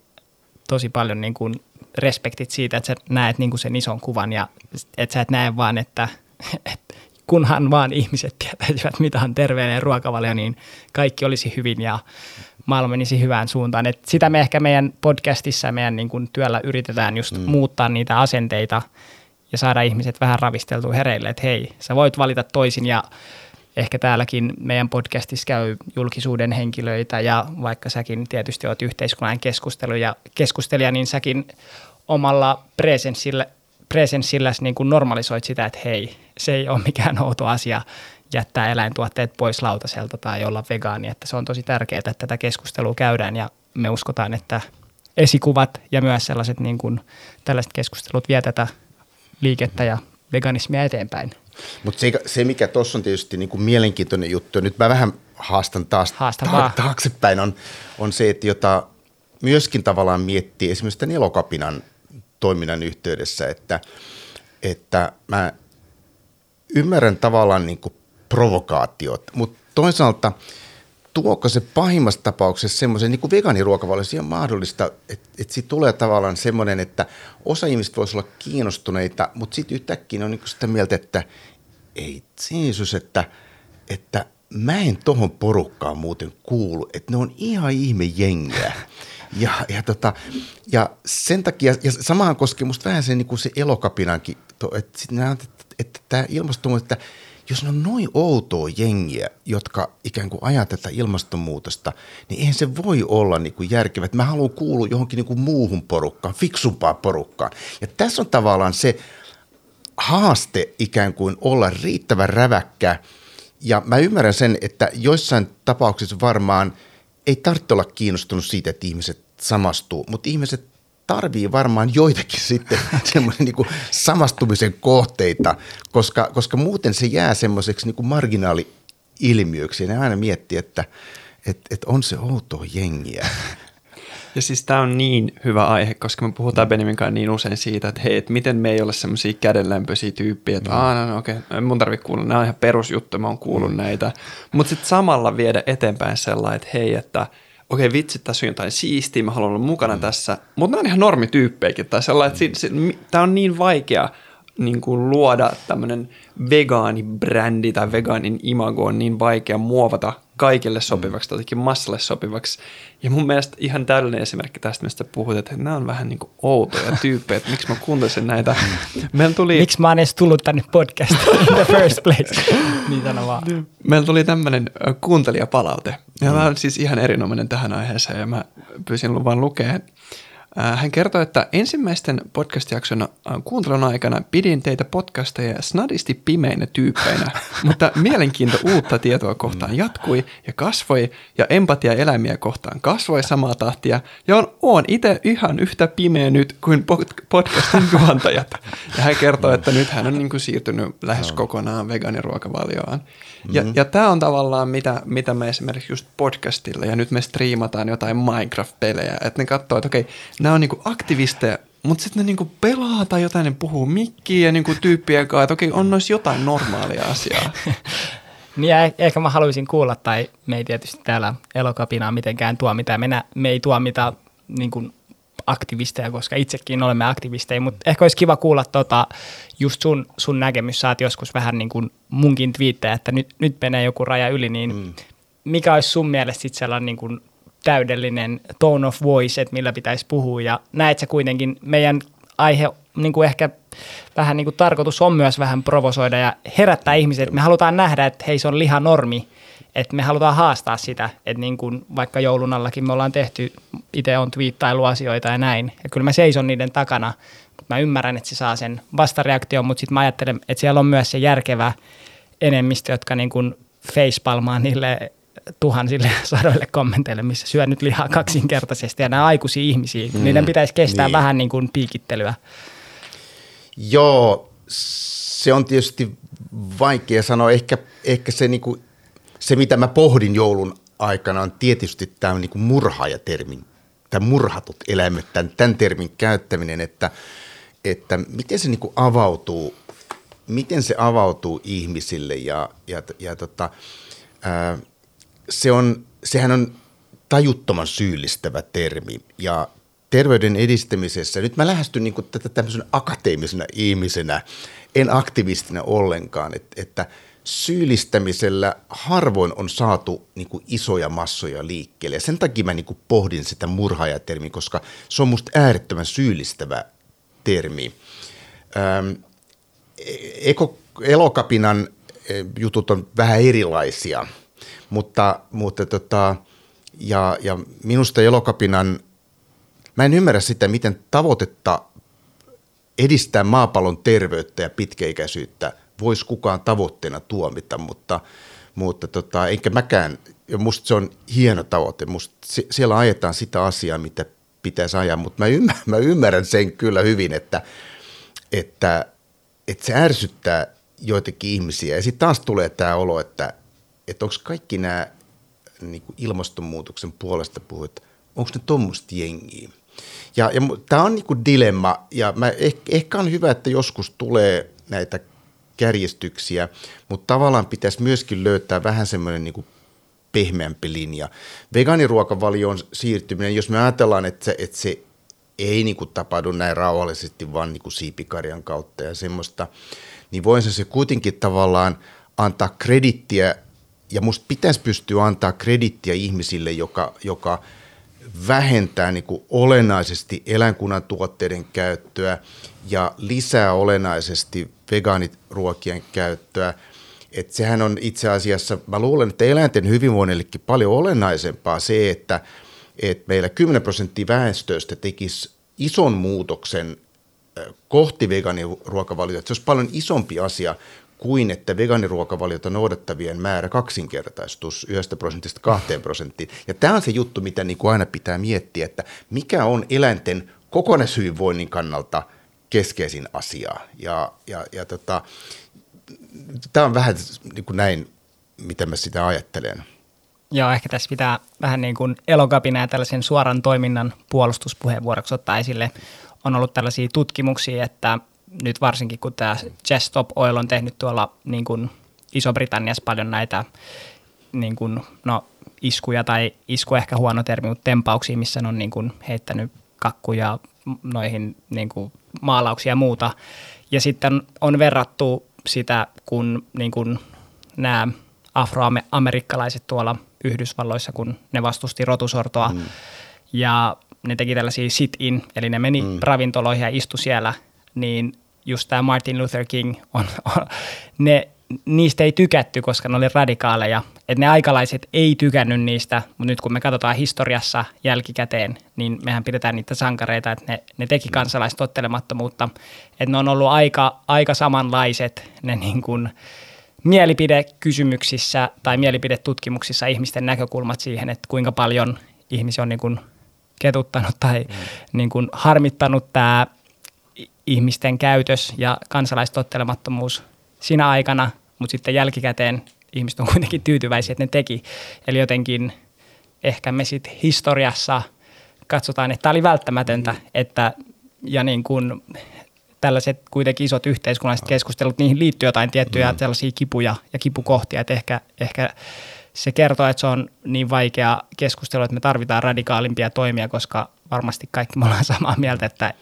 tosi paljon niin kuin respektit siitä, että sä näet niin kuin sen ison kuvan ja että sä et näe vaan, että, että kunhan vaan ihmiset tietäisivät, mitä on terveellinen ruokavalio, niin kaikki olisi hyvin ja maailma menisi hyvään suuntaan. Et sitä me ehkä meidän podcastissa ja meidän niin kuin työllä yritetään just mm. muuttaa niitä asenteita ja saada ihmiset vähän ravisteltua hereille, että hei, sä voit valita toisin ja ehkä täälläkin meidän podcastissa käy julkisuuden henkilöitä ja vaikka säkin tietysti olet yhteiskunnan keskustelu ja keskustelija, niin säkin omalla presenssillä, presenssillä niin kuin normalisoit sitä, että hei, se ei ole mikään outo asia jättää eläintuotteet pois lautaselta tai olla vegaani, että se on tosi tärkeää, että tätä keskustelua käydään ja me uskotaan, että esikuvat ja myös sellaiset niin kuin, tällaiset keskustelut vie tätä liikettä ja veganismia eteenpäin. Mutta se, se, mikä tuossa on tietysti niin kuin mielenkiintoinen juttu, nyt mä vähän haastan taas ta- taaksepäin, on, on se, että jota myöskin tavallaan miettii esimerkiksi tämän elokapinan toiminnan yhteydessä, että, että mä ymmärrän tavallaan niin kuin provokaatiot, mutta toisaalta tuoko se pahimmassa tapauksessa semmoisen, niin kuin vegaaniruokavalio, on mahdollista, että, että siitä tulee tavallaan semmoinen, että osa ihmistä voisi olla kiinnostuneita, mutta sitten yhtäkkiä on niin sitä mieltä, että ei Jeesus, että, että mä en tohon porukkaan muuten kuulu, että ne on ihan ihme jengiä. Ja, ja, tota, ja sen takia, ja samahan koskee musta vähän se, niin kuin se elokapinankin, että, että, että tämä ilmastonmuutos, että jos ne on noin outoa jengiä, jotka ikään kuin ajaa tätä ilmastonmuutosta, niin eihän se voi olla niin kuin järkevä. Mä haluan kuulua johonkin niin kuin muuhun porukkaan, fiksumpaan porukkaan. Ja tässä on tavallaan se haaste ikään kuin olla riittävän räväkkä. Ja mä ymmärrän sen, että joissain tapauksissa varmaan ei tarvitse olla kiinnostunut siitä, että ihmiset samastuu, mutta ihmiset tarvii varmaan joitakin sitten semmoinen niin samastumisen kohteita, koska, koska muuten se jää semmoiseksi niin marginaali-ilmiöksi. Ja ne aina miettii, että että että on se outoa jengiä. Ja siis tämä on niin hyvä aihe, koska me puhutaan Benjamin kanssa niin usein siitä, että hei, että miten me ei ole semmoisia kädenlämpöisiä tyyppiä, että mm. aah, no, no okei, okay, mun tarvitse kuulla, nämä on ihan perusjuttuja, mä oon kuullut mm. näitä. Mutta sitten samalla viedä eteenpäin sellainen, että hei, että okei okay, vitsi, tässä on jotain siistiä, mä haluan olla mukana mm. tässä, mutta nämä on ihan normityyppejäkin, tai sellainen, että mm. tämä on niin vaikea niin kuin luoda tämmöinen vegaanibrändi tai vegaanin imago on niin vaikea muovata kaikille sopivaksi, mm. tai massalle sopivaksi. Ja mun mielestä ihan täydellinen esimerkki tästä, mistä puhut, että nämä on vähän niin kuin outoja tyyppejä, että miksi mä kuuntelisin näitä. Meillä tuli... Miksi mä oon edes tullut tänne podcastiin in the first place? niin vaan. Meillä tuli tämmöinen kuuntelijapalaute. Ja mm. tämä on siis ihan erinomainen tähän aiheeseen, ja mä pyysin luvan lukea hän kertoi, että ensimmäisten podcast-jakson äh, kuuntelun aikana pidin teitä podcasteja snadisti pimeinä tyyppeinä, mutta mielenkiinto uutta tietoa kohtaan jatkui ja kasvoi ja empatia eläimiä kohtaan kasvoi samaa tahtia ja on, on itse ihan yhtä pimeä nyt kuin podcastin juontajat. Ja hän kertoi, että nyt hän on niin kuin siirtynyt lähes kokonaan vegaaniruokavalioon. Ja, mm-hmm. ja tämä on tavallaan mitä, mitä me esimerkiksi just podcastilla ja nyt me striimataan jotain Minecraft-pelejä, että ne katsoo, että okei, nämä on niinku aktivisteja, mutta sitten ne niinku pelaa tai jotain, ne puhuu mikkiä ja niinku tyyppien kanssa, että okei, on noissa jotain normaalia asiaa. niin eh- ehkä mä haluaisin kuulla, tai me ei tietysti täällä elokapinaa mitenkään tuo mitään, me, me ei tuo mitään niin kuin aktivisteja, koska itsekin olemme aktivisteja, mutta ehkä olisi kiva kuulla tota, just sun, sun näkemys. Saat joskus vähän niin kuin munkin twiittejä, että nyt, nyt menee joku raja yli, niin mm. mikä olisi sun mielestä sitten sellainen niin kuin täydellinen tone of voice, että millä pitäisi puhua ja näet sä kuitenkin meidän aihe niin kuin ehkä vähän niin kuin tarkoitus on myös vähän provosoida ja herättää ihmiset. Me halutaan nähdä, että hei se on liha normi että me halutaan haastaa sitä, että niin kuin vaikka joulun allakin me ollaan tehty, itse on twiittailuasioita ja näin, ja kyllä mä seison niiden takana, mä ymmärrän, että se saa sen vastareaktion, mutta sitten mä ajattelen, että siellä on myös se järkevä enemmistö, jotka niin kuin facepalmaa niille tuhansille sadoille kommenteille, missä syö nyt lihaa kaksinkertaisesti ja nämä aikuisia ihmisiä, mm, niiden pitäisi kestää niin. vähän niin kuin piikittelyä. Joo, se on tietysti vaikea sanoa. Ehkä, ehkä se niin kuin se, mitä mä pohdin joulun aikana, on tietysti tämä niin kuin murhaajatermin, tämä murhatut eläimet, tämän, tämän termin käyttäminen, että, että miten se niin kuin avautuu, miten se avautuu ihmisille ja, ja, ja tota, ää, se on, sehän on tajuttoman syyllistävä termi. Ja terveyden edistämisessä, nyt mä lähestyn niin tätä tämmöisenä akateemisena ihmisenä, en aktivistina ollenkaan, että, että – syyllistämisellä harvoin on saatu niin kuin isoja massoja liikkeelle. Ja sen takia mä niin kuin pohdin sitä murhaajatermiä, koska se on musta äärettömän syyllistävä termi. Ähm, eko, elokapinan e, jutut on vähän erilaisia, mutta, mutta tota, ja, ja minusta elokapinan, mä en ymmärrä sitä, miten tavoitetta edistää maapallon terveyttä ja pitkäikäisyyttä – voisi kukaan tavoitteena tuomita, mutta, mutta tota, enkä mäkään, ja musta se on hieno tavoite, musta siellä ajetaan sitä asiaa, mitä pitäisi ajaa, mutta mä ymmärrän, mä ymmärrän sen kyllä hyvin, että, että, että se ärsyttää joitakin ihmisiä. Ja sitten taas tulee tämä olo, että, että onko kaikki nämä niin ilmastonmuutoksen puolesta puhujat, onko ne tuommoista jengiä? Ja, ja tämä on niin dilemma, ja mä, ehkä, ehkä on hyvä, että joskus tulee näitä kärjestyksiä, mutta tavallaan pitäisi myöskin löytää vähän semmoinen niin pehmeämpi linja. Vegaaniruokavalioon siirtyminen, jos me ajatellaan, että se, että se ei niin kuin tapahdu näin rauhallisesti vaan niin kuin siipikarjan kautta ja semmoista, niin voisi se kuitenkin tavallaan antaa kredittiä, ja musta pitäisi pystyä antaa kredittiä ihmisille, joka, joka vähentää niin kuin olennaisesti eläinkunnan tuotteiden käyttöä ja lisää olennaisesti vegaaniruokien käyttöä. Et sehän on itse asiassa, mä luulen, että eläinten hyvinvoinnillekin paljon olennaisempaa se, että, että meillä 10 prosenttia väestöstä tekisi ison muutoksen kohti vegaaniruokavaliota. Se olisi paljon isompi asia kuin että vegaaniruokavaliota noudattavien määrä kaksinkertaistus 1 prosentista 2 prosenttiin. Ja tämä on se juttu, mitä niin kuin aina pitää miettiä, että mikä on eläinten kokonaishyvinvoinnin kannalta – keskeisin asia. Ja, ja, ja tota, tämä on vähän niin kuin näin, miten mä sitä ajattelen. Joo, ehkä tässä pitää vähän niin kuin elokapinaa tällaisen suoran toiminnan puolustuspuheenvuoroksi ottaa esille. On ollut tällaisia tutkimuksia, että nyt varsinkin kun tämä Just Stop Oil on tehnyt tuolla niin kuin Iso-Britanniassa paljon näitä niin kuin, no, iskuja tai isku ehkä huono termi, mutta tempauksia, missä ne on niin kuin heittänyt kakkuja noihin niin kuin maalauksia ja muuta. Ja sitten on verrattu sitä, kun niin kuin nämä afroamerikkalaiset tuolla Yhdysvalloissa, kun ne vastusti rotusortoa. Mm. Ja ne teki tällaisia sit-in, eli ne meni mm. ravintoloihin ja istu siellä, niin just tämä Martin Luther King, on, on, ne, niistä ei tykätty, koska ne oli radikaaleja. Et ne aikalaiset ei tykännyt niistä, mutta nyt kun me katsotaan historiassa jälkikäteen, niin mehän pidetään niitä sankareita, että ne, ne teki kansalaistottelemattomuutta. Että ne on ollut aika, aika samanlaiset ne niin kuin, mielipidekysymyksissä tai mielipidetutkimuksissa ihmisten näkökulmat siihen, että kuinka paljon ihmisiä on niin kuin ketuttanut tai mm. niin kuin harmittanut tämä ihmisten käytös ja kansalaistottelemattomuus siinä aikana, mutta sitten jälkikäteen ihmiset on kuitenkin tyytyväisiä, että ne teki. Eli jotenkin ehkä me sitten historiassa katsotaan, että tämä oli välttämätöntä, mm. että ja niin kuin tällaiset kuitenkin isot yhteiskunnalliset keskustelut, niihin liittyy jotain tiettyjä mm. sellaisia kipuja ja kipukohtia, että ehkä, ehkä se kertoo, että se on niin vaikea keskustelu, että me tarvitaan radikaalimpia toimia, koska varmasti kaikki me ollaan samaa mieltä, että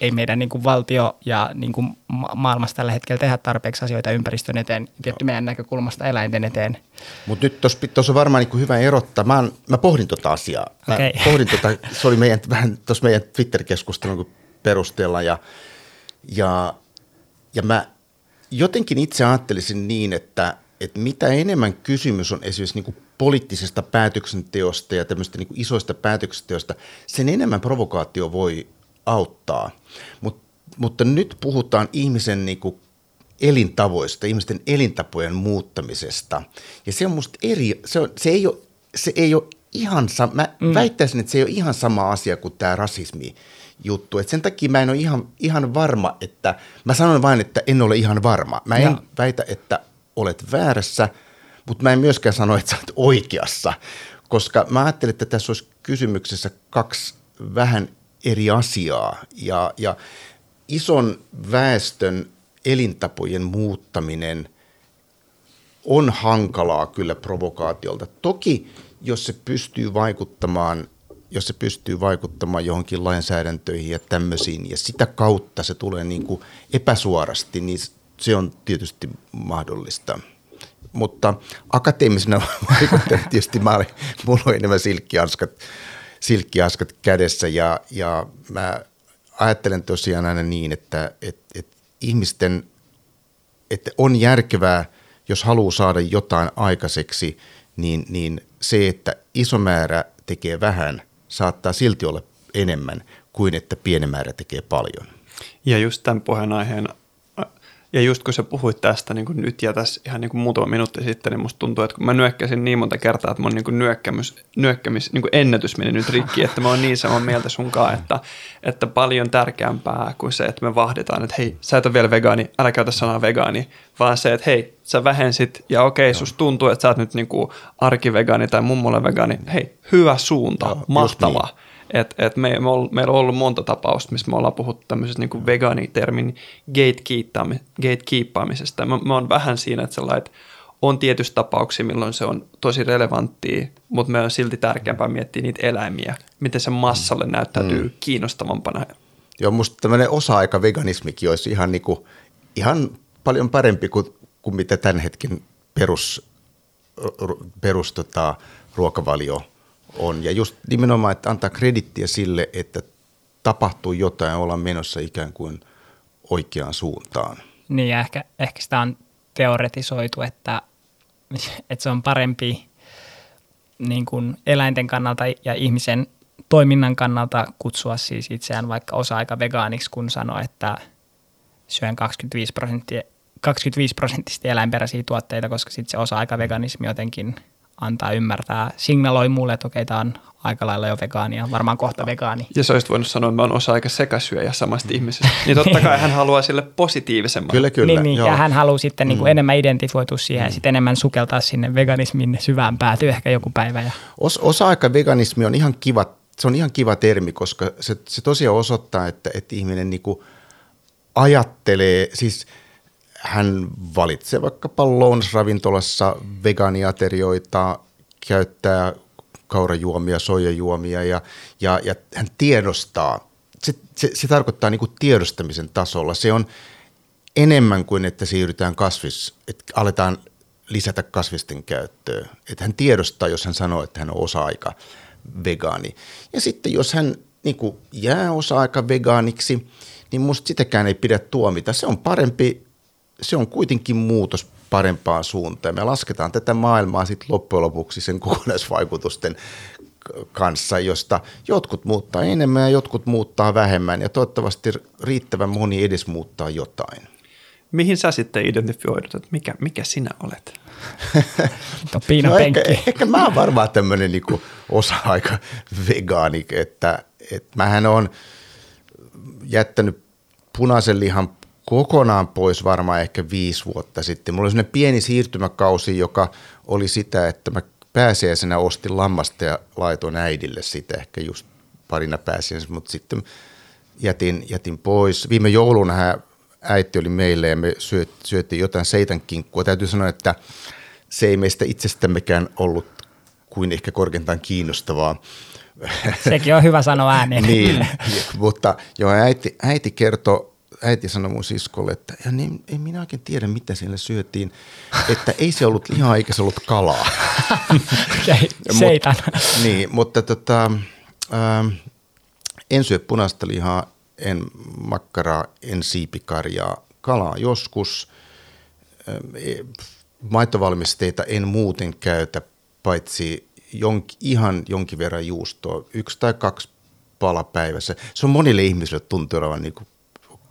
ei meidän niin kuin valtio ja niin kuin maailmassa tällä hetkellä tehdä tarpeeksi asioita ympäristön eteen, tietty meidän näkökulmasta eläinten eteen. Mutta nyt tuossa on varmaan niin kuin hyvä erottaa. Mä, mä pohdin tuota asiaa. Mä okay. pohdin tota, se oli meidän, vähän tuossa meidän Twitter-keskustelun perusteella ja, ja, ja mä jotenkin itse ajattelisin niin, että, että mitä enemmän kysymys on esimerkiksi niin kuin poliittisesta päätöksenteosta ja tämmöistä niin kuin isoista päätöksenteosta, sen enemmän provokaatio voi auttaa. Mut, mutta nyt puhutaan ihmisen niin kuin elintavoista, ihmisten elintapojen muuttamisesta. Ja se on musta eri, se, on, se, ei, ole, se ei ole ihan sama, mä mm. väittäisin, että se ei ole ihan sama asia kuin tämä rasismi juttu. Et sen takia mä en ole ihan, ihan varma, että, mä sanon vain, että en ole ihan varma. Mä en ja. väitä, että olet väärässä, mutta mä en myöskään sano, että sä olet oikeassa, koska mä ajattelin, että tässä olisi kysymyksessä kaksi vähän eri asiaa ja, ja ison väestön elintapojen muuttaminen on hankalaa kyllä provokaatiolta. Toki jos se pystyy vaikuttamaan jos se pystyy vaikuttamaan johonkin lainsäädäntöihin ja tämmöisiin, ja sitä kautta se tulee niin kuin epäsuorasti, niin se on tietysti mahdollista. Mutta akateemisena vaikuttajana tietysti mä olin, mulla oli enemmän silkkihanskat silkkiaskat kädessä ja, ja mä ajattelen tosiaan aina niin, että, että, että ihmisten, että on järkevää, jos haluaa saada jotain aikaiseksi, niin, niin se, että iso määrä tekee vähän, saattaa silti olla enemmän kuin että pieni määrä tekee paljon. Ja just tämän puheenaiheen ja just kun sä puhuit tästä niin kuin nyt ja tässä ihan niin kuin muutama minuutti sitten, niin musta tuntuu, että kun mä nyökkäsin niin monta kertaa, että mun niin kuin nyökkämys, nyökkämis, niin kuin ennätys meni nyt rikki, että mä oon niin samaa mieltä sunkaan, että, että paljon tärkeämpää kuin se, että me vahditaan, että hei, sä et ole vielä vegaani, älä käytä sanaa vegaani, vaan se, että hei, sä vähensit ja okei, okay, susta tuntuu, että sä oot nyt niin kuin arkivegaani tai mummolle vegaani, hei, hyvä suunta, Joo, mahtavaa. Niin. Et, et me, me ol, meillä on ollut monta tapausta, missä me ollaan puhuttu tämmöisestä niin vegaanitermin gatekeeppaamisesta. Mä, mä oon vähän siinä, että sellainen, että on tietysti tapauksia, milloin se on tosi relevanttia, mutta me on silti tärkeämpää miettiä niitä eläimiä, miten se massalle mm. näyttäytyy mm. kiinnostavampana. Joo, musta tämmöinen osa-aika veganismikin olisi ihan, niinku, ihan paljon parempi kuin, kuin mitä tämän hetken perus, perus tota, ruokavalio – on. Ja just nimenomaan, että antaa kredittiä sille, että tapahtuu jotain ja ollaan menossa ikään kuin oikeaan suuntaan. Niin ja ehkä, ehkä sitä on teoretisoitu, että, että se on parempi niin kuin eläinten kannalta ja ihmisen toiminnan kannalta kutsua siis itseään vaikka osa-aika vegaaniksi, kun sanoa, että syön 25 prosenttia 25 prosenttisesti eläinperäisiä tuotteita, koska sitten se osa-aika veganismi jotenkin antaa ymmärtää, signaloi mulle, että okei, tämä on aika lailla jo vegaania, varmaan kohta vegaani. Ja sä olisit voinut sanoa, että mä oon osa-aika sekasyöjä samasta ihmisestä. Niin totta kai hän haluaa sille positiivisemman. Kyllä, kyllä. Niin, niin, ja hän haluaa sitten niin kuin mm. enemmän identifoitua siihen mm. ja sitten enemmän sukeltaa sinne veganismin syvään päätyy ehkä joku päivä. Ja... Os, osa-aika veganismi on ihan kiva, se on ihan kiva termi, koska se, se tosiaan osoittaa, että, että ihminen niin kuin ajattelee, siis hän valitsee vaikkapa lounasravintolassa vegaaniaterioita, käyttää kaurajuomia, soijajuomia ja, ja, ja hän tiedostaa. Se, se, se tarkoittaa niin kuin tiedostamisen tasolla. Se on enemmän kuin, että siirrytään kasvis, että aletaan lisätä kasvisten käyttöä. Että hän tiedostaa, jos hän sanoo, että hän on osa-aika vegaani. Ja sitten jos hän niin kuin jää osa-aika vegaaniksi, niin musta sitäkään ei pidä tuomita. Se on parempi, se on kuitenkin muutos parempaan suuntaan. Me lasketaan tätä maailmaa sitten loppujen lopuksi sen kokonaisvaikutusten kanssa, josta jotkut muuttaa enemmän ja jotkut muuttaa vähemmän ja toivottavasti riittävän moni edes muuttaa jotain. Mihin sä sitten identifioidut, että mikä, mikä sinä olet? no, no ehkä, ehkä mä oon varmaan tämmöinen niinku osa-aika vegaani, että, että mähän on jättänyt punaisen lihan kokonaan pois varmaan ehkä viisi vuotta sitten. Mulla oli sellainen pieni siirtymäkausi, joka oli sitä, että mä pääsiäisenä ostin lammasta ja laitoin äidille sitä ehkä just parina pääsiäisenä, mutta sitten jätin, jätin pois. Viime jouluna hän äiti oli meille ja me syöt, syötiin jotain seitankinkkua. Täytyy sanoa, että se ei meistä itsestämmekään ollut kuin ehkä korkeintaan kiinnostavaa. Sekin on hyvä sanoa ääneen. niin, mutta joo, äiti, äiti kertoi äiti sanoi mun siskolle, että ja niin, ei minä oikein tiedä, mitä siellä syötiin, että ei se ollut lihaa eikä se ollut kalaa. Seitan. Mut, niin, mutta tota, äh, en syö punaista lihaa, en makkaraa, en siipikarjaa, kalaa joskus. Äh, maitovalmisteita en muuten käytä, paitsi jonk, ihan jonkin verran juustoa, yksi tai kaksi pala päivässä. Se on monille ihmisille tuntuu olevan niin kuin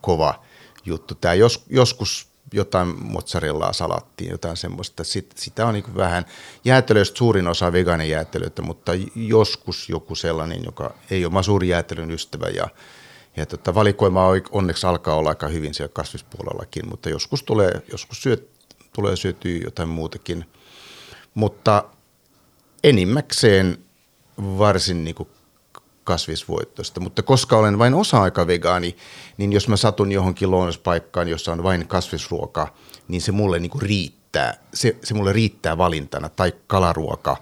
kova juttu. Tämä jos, joskus jotain mozzarellaa salattiin, jotain semmoista. Sit, sitä on niin vähän jäätelöistä suurin osa vegaanijäätelöitä, mutta joskus joku sellainen, joka ei ole. Suuri jäätelön ystävä ja, ja tota, valikoima onneksi alkaa olla aika hyvin siellä kasvispuolellakin, mutta joskus tulee, joskus syöt, tulee syötyä jotain muutakin. Mutta enimmäkseen varsin niin kuin kasvisvoittoista. Mutta koska olen vain osa-aika vegaani, niin jos mä satun johonkin lounaspaikkaan, jossa on vain kasvisruoka, niin se mulle niinku riittää. Se, se mulle riittää valintana. Tai kalaruoka.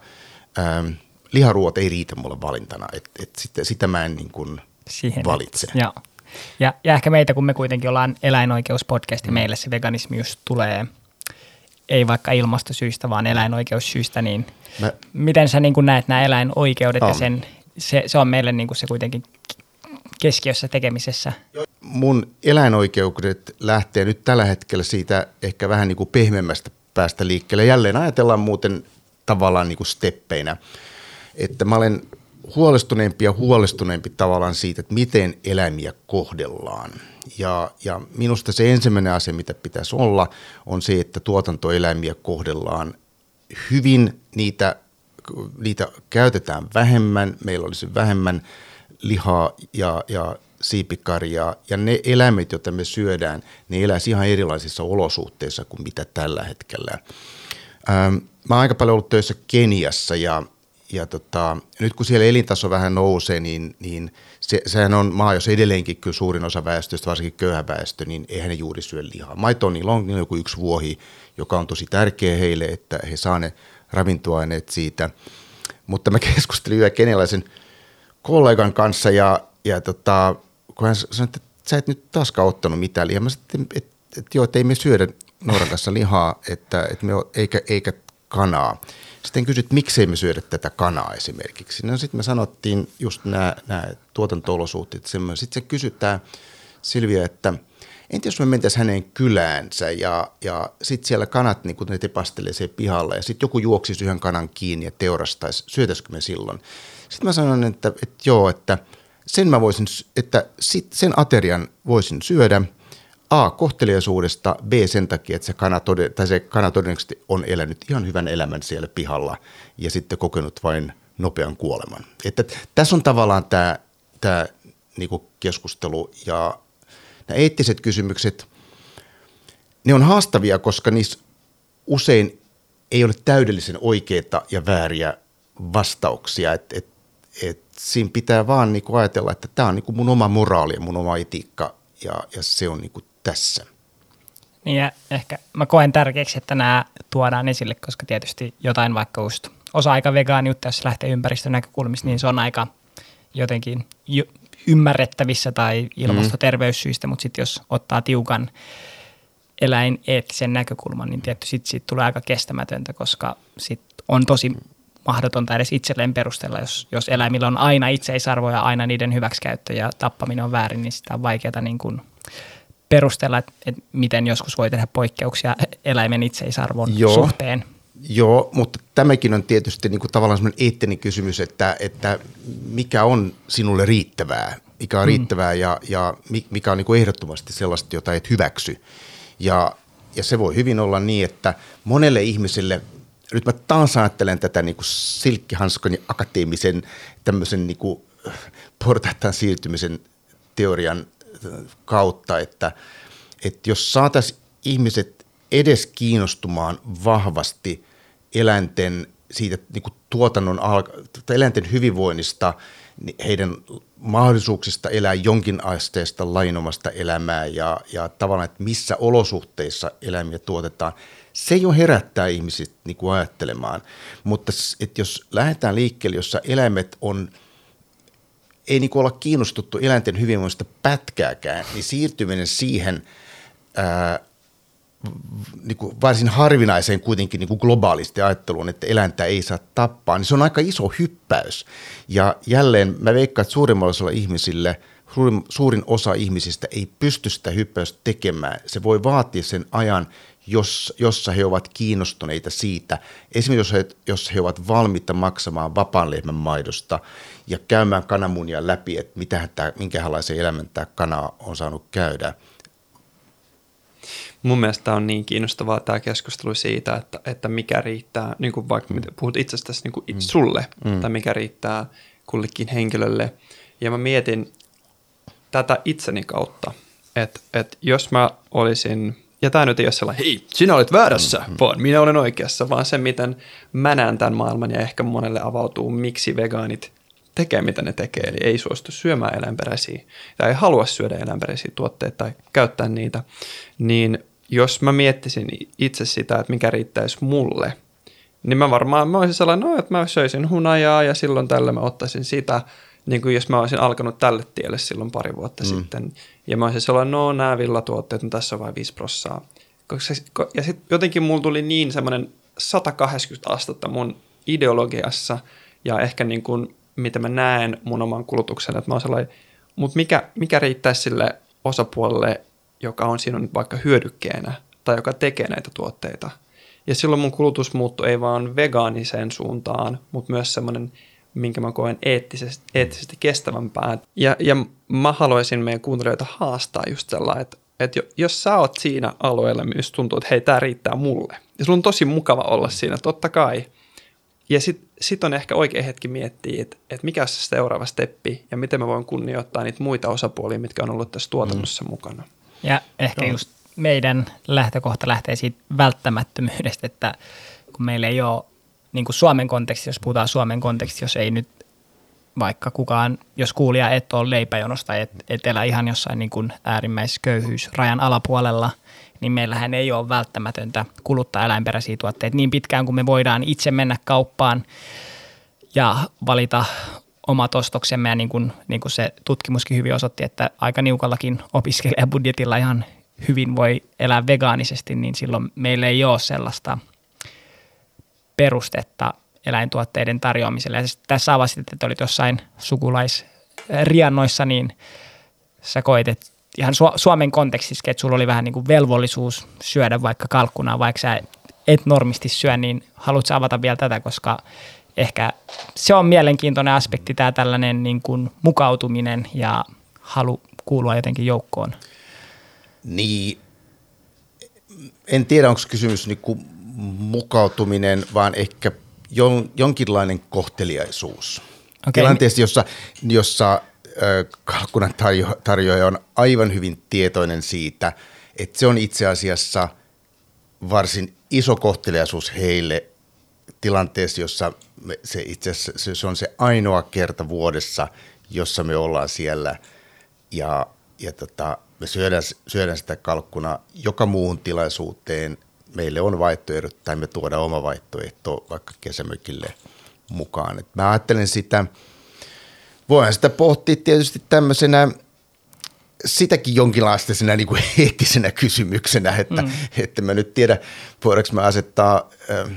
Ähm, liharuot ei riitä mulle valintana. Et, et sitä, sitä mä en niin kuin Siihen valitse. Joo. Ja, ja ehkä meitä, kun me kuitenkin ollaan eläinoikeuspodcast, mm. meille se veganismi just tulee ei vaikka ilmastosyistä, vaan eläinoikeussyistä, niin Mä, miten sä niin näet nämä eläinoikeudet on. ja sen se, se on meille niin kuin se kuitenkin keskiössä tekemisessä. Mun eläinoikeudet lähtee nyt tällä hetkellä siitä ehkä vähän niin kuin pehmeämmästä päästä liikkeelle. Jälleen ajatellaan muuten tavallaan niin kuin steppeinä, että mä olen huolestuneempi ja huolestuneempi tavallaan siitä, että miten eläimiä kohdellaan. Ja, ja minusta se ensimmäinen asia, mitä pitäisi olla, on se, että tuotantoeläimiä kohdellaan hyvin, niitä niitä käytetään vähemmän, meillä olisi vähemmän lihaa ja, ja siipikarjaa, ja ne eläimet, joita me syödään, ne eläisi ihan erilaisissa olosuhteissa kuin mitä tällä hetkellä. Ähm, mä oon aika paljon ollut töissä Keniassa, ja, ja tota, nyt kun siellä elintaso vähän nousee, niin, niin se, sehän on maa, jos edelleenkin kyllä suurin osa väestöstä, varsinkin köyhä väestö, niin eihän ne juuri syö lihaa. Maito niillä on joku yksi vuohi, joka on tosi tärkeä heille, että he saa ne ravintoaineet siitä. Mutta mä keskustelin yhden kenialaisen kollegan kanssa ja, ja tota, kun hän sanoi, että sä et nyt taaskaan ottanut mitään lihaa. Mä sanoin, että, että, että joo, että ei me syödä Nooran kanssa lihaa, että, että me, eikä, eikä kanaa. Sitten kysyt, miksei me syödä tätä kanaa esimerkiksi. No sitten me sanottiin just nämä, nämä tuotanto-olosuhteet. Sitten se kysytään Silvia, että – entä jos me mentäisiin hänen kyläänsä ja, ja sitten siellä kanat, niin kun ne tepastelee se pihalla ja sitten joku juoksisi yhden kanan kiinni ja teurastaisi, syötäisikö me silloin? Sitten mä sanoin, että, että joo, että sen mä voisin, että sit sen aterian voisin syödä, A, kohteliaisuudesta, B, sen takia, että se kana, tode, tai se kana todennäköisesti on elänyt ihan hyvän elämän siellä pihalla ja sitten kokenut vain nopean kuoleman. Että tässä on tavallaan tämä, tämä niin keskustelu ja nämä eettiset kysymykset, ne on haastavia, koska niissä usein ei ole täydellisen oikeita ja vääriä vastauksia. Et, et, et siinä pitää vaan niinku ajatella, että tämä on niinku mun oma moraali ja mun oma etiikka ja, ja se on niinku tässä. Niin ja ehkä mä koen tärkeäksi, että nämä tuodaan esille, koska tietysti jotain vaikka just osa-aika vegaaniutta, jos lähtee ympäristön näkökulmista, niin se on aika jotenkin ymmärrettävissä tai ilmastoterveyssyistä, mutta sitten jos ottaa tiukan eläineettisen näkökulman, niin tietysti sit siitä tulee aika kestämätöntä, koska sit on tosi mahdotonta edes itselleen perustella, jos, jos eläimillä on aina itseisarvo ja aina niiden hyväksikäyttö ja tappaminen on väärin, niin sitä on vaikeaa niin kuin perustella, että, että miten joskus voi tehdä poikkeuksia eläimen itseisarvon Joo. suhteen. Joo, mutta tämäkin on tietysti niin kuin tavallaan sellainen eettinen kysymys, että, että mikä on sinulle riittävää, mikä on mm. riittävää ja, ja mikä on niin kuin ehdottomasti sellaista, jota et hyväksy. Ja, ja se voi hyvin olla niin, että monelle ihmiselle, nyt mä taas ajattelen tätä niin kuin silkkihanskon akateemisen tämmöisen niin kuin portaittain siirtymisen teorian kautta, että, että jos saataisiin ihmiset edes kiinnostumaan vahvasti eläinten siitä niin kuin tuotannon, eläinten hyvinvoinnista, niin heidän mahdollisuuksista elää jonkin asteesta lainomasta elämää ja, ja tavallaan, että missä olosuhteissa eläimiä tuotetaan, se jo herättää ihmiset niin kuin ajattelemaan. Mutta että jos lähdetään liikkeelle, jossa eläimet on, ei niin olla kiinnostuttu eläinten hyvinvoinnista pätkääkään, niin siirtyminen siihen ää, niin kuin varsin harvinaiseen kuitenkin niin kuin globaalisti ajatteluun, että eläintä ei saa tappaa, niin se on aika iso hyppäys. Ja jälleen mä veikkaan, että suurimmalla osalla ihmisille, suurin, osa ihmisistä ei pysty sitä hyppäystä tekemään. Se voi vaatia sen ajan, jos, jossa he ovat kiinnostuneita siitä. Esimerkiksi jos he, jos he ovat valmiita maksamaan vapaan lehmän maidosta ja käymään kananmunia läpi, että minkälaisen elämän tämä kana on saanut käydä – mun mielestä on niin kiinnostavaa tämä keskustelu siitä, että, että mikä riittää, niin kuin vaikka mm. puhut itsestäsi niin kuin mm. sulle, mm. tai mikä riittää kullekin henkilölle. Ja mä mietin tätä itseni kautta, että, että jos mä olisin, ja tämä nyt ei ole sellainen, hei, sinä olet väärässä, mm. vaan minä olen oikeassa, vaan se, miten mä näen tämän maailman ja ehkä monelle avautuu, miksi vegaanit tekee, mitä ne tekee, eli ei suostu syömään eläinperäisiä tai ei halua syödä eläinperäisiä tuotteita tai käyttää niitä, niin jos mä miettisin itse sitä, että mikä riittäisi mulle, niin mä varmaan mä olisin sellainen, no, että mä söisin hunajaa ja silloin tällä mä ottaisin sitä, niin kuin jos mä olisin alkanut tälle tielle silloin pari vuotta mm. sitten. Ja mä olisin sellainen, no nämä villatuotteet, no tässä on vain 5 prossaa. Ja sitten jotenkin mulla tuli niin semmoinen 180 astetta mun ideologiassa ja ehkä niin kuin, mitä mä näen mun oman kulutuksen, että mä oon sellainen, mutta mikä, mikä riittäisi sille osapuolelle, joka on siinä nyt vaikka hyödykkeenä tai joka tekee näitä tuotteita. Ja silloin mun kulutusmuutto ei vaan vegaaniseen suuntaan, mutta myös semmoinen, minkä mä koen eettisesti, eettisesti kestävämpää. Ja, ja mä haluaisin meidän kuuntelijoita haastaa just sellainen, että, että jos sä oot siinä alueella, missä tuntuu, että hei, tämä riittää mulle. Ja sulla on tosi mukava olla siinä, totta kai. Ja sitten sit on ehkä oikea hetki miettiä, että, että mikä on se seuraava steppi ja miten mä voin kunnioittaa niitä muita osapuolia, mitkä on ollut tässä tuotannossa mm. mukana. Ja ehkä Joo. just meidän lähtökohta lähtee siitä välttämättömyydestä, että kun meillä ei ole niin kuin Suomen konteksti, jos puhutaan Suomen konteksti, jos ei nyt vaikka kukaan, jos kuulija et ole leipäjonosta et, et elä ihan jossain niin kuin äärimmäisköyhyysrajan alapuolella, niin meillähän ei ole välttämätöntä kuluttaa eläinperäisiä tuotteita niin pitkään kuin me voidaan itse mennä kauppaan ja valita omat ostoksemme ja niin kuin, niin kuin se tutkimuskin hyvin osoitti, että aika niukallakin opiskelijabudjetilla ihan hyvin voi elää vegaanisesti, niin silloin meillä ei ole sellaista perustetta eläintuotteiden tarjoamiselle. Ja tässä avasit, että olit jossain sukulaisriannoissa, niin sä koit, että ihan Suomen kontekstissa, että sulla oli vähän niin kuin velvollisuus syödä vaikka kalkkunaa, vaikka sä et normisti syö, niin haluatko avata vielä tätä, koska ehkä se on mielenkiintoinen aspekti, tämä tällainen niin kuin mukautuminen ja halu kuulua jotenkin joukkoon. Niin, en tiedä onko kysymys niinku mukautuminen, vaan ehkä jon, jonkinlainen kohteliaisuus. Okay. Tilanteessa, jossa, jossa kalkkunan tarjo, tarjoaja on aivan hyvin tietoinen siitä, että se on itse asiassa varsin iso kohteliaisuus heille tilanteessa, jossa me, se itse asiassa se on se ainoa kerta vuodessa, jossa me ollaan siellä ja, ja tota, me syödään, syödään sitä kalkkuna joka muuhun tilaisuuteen. Meille on vaihtoehdot tai me tuodaan oma vaihtoehto vaikka kesämökille mukaan. Et mä ajattelen sitä, voihan sitä pohtia tietysti tämmöisenä sitäkin jonkinlaisena niin kuin eettisenä kysymyksenä, että, mm. että mä nyt tiedä, voidaanko mä asettaa, äh,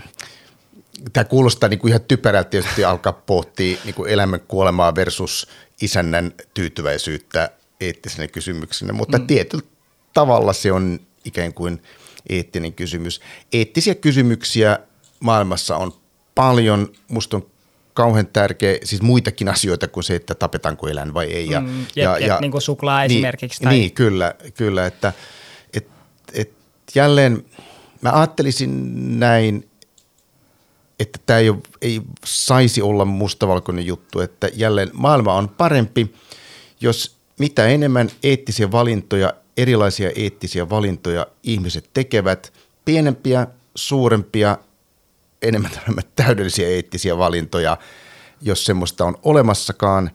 tämä kuulostaa niin kuin ihan typerältä tietysti alkaa pohtia niin kuin elämän kuolemaa versus isännän tyytyväisyyttä eettisenä kysymyksenä, mutta mm. tietyllä tavalla se on ikään kuin eettinen kysymys. Eettisiä kysymyksiä maailmassa on paljon. Musta on kauhean tärkeä, siis muitakin asioita kuin se, että tapetaanko eläin vai ei. Ja, mm, ja, ja, ja, niin kuin suklaa niin, esimerkiksi. Tai... Niin, kyllä, kyllä että et, et jälleen mä ajattelisin näin, että tämä ei, ei saisi olla mustavalkoinen juttu, että jälleen maailma on parempi, jos mitä enemmän eettisiä valintoja, erilaisia eettisiä valintoja ihmiset tekevät, pienempiä, suurempia, enemmän täydellisiä eettisiä valintoja, jos semmoista on olemassakaan,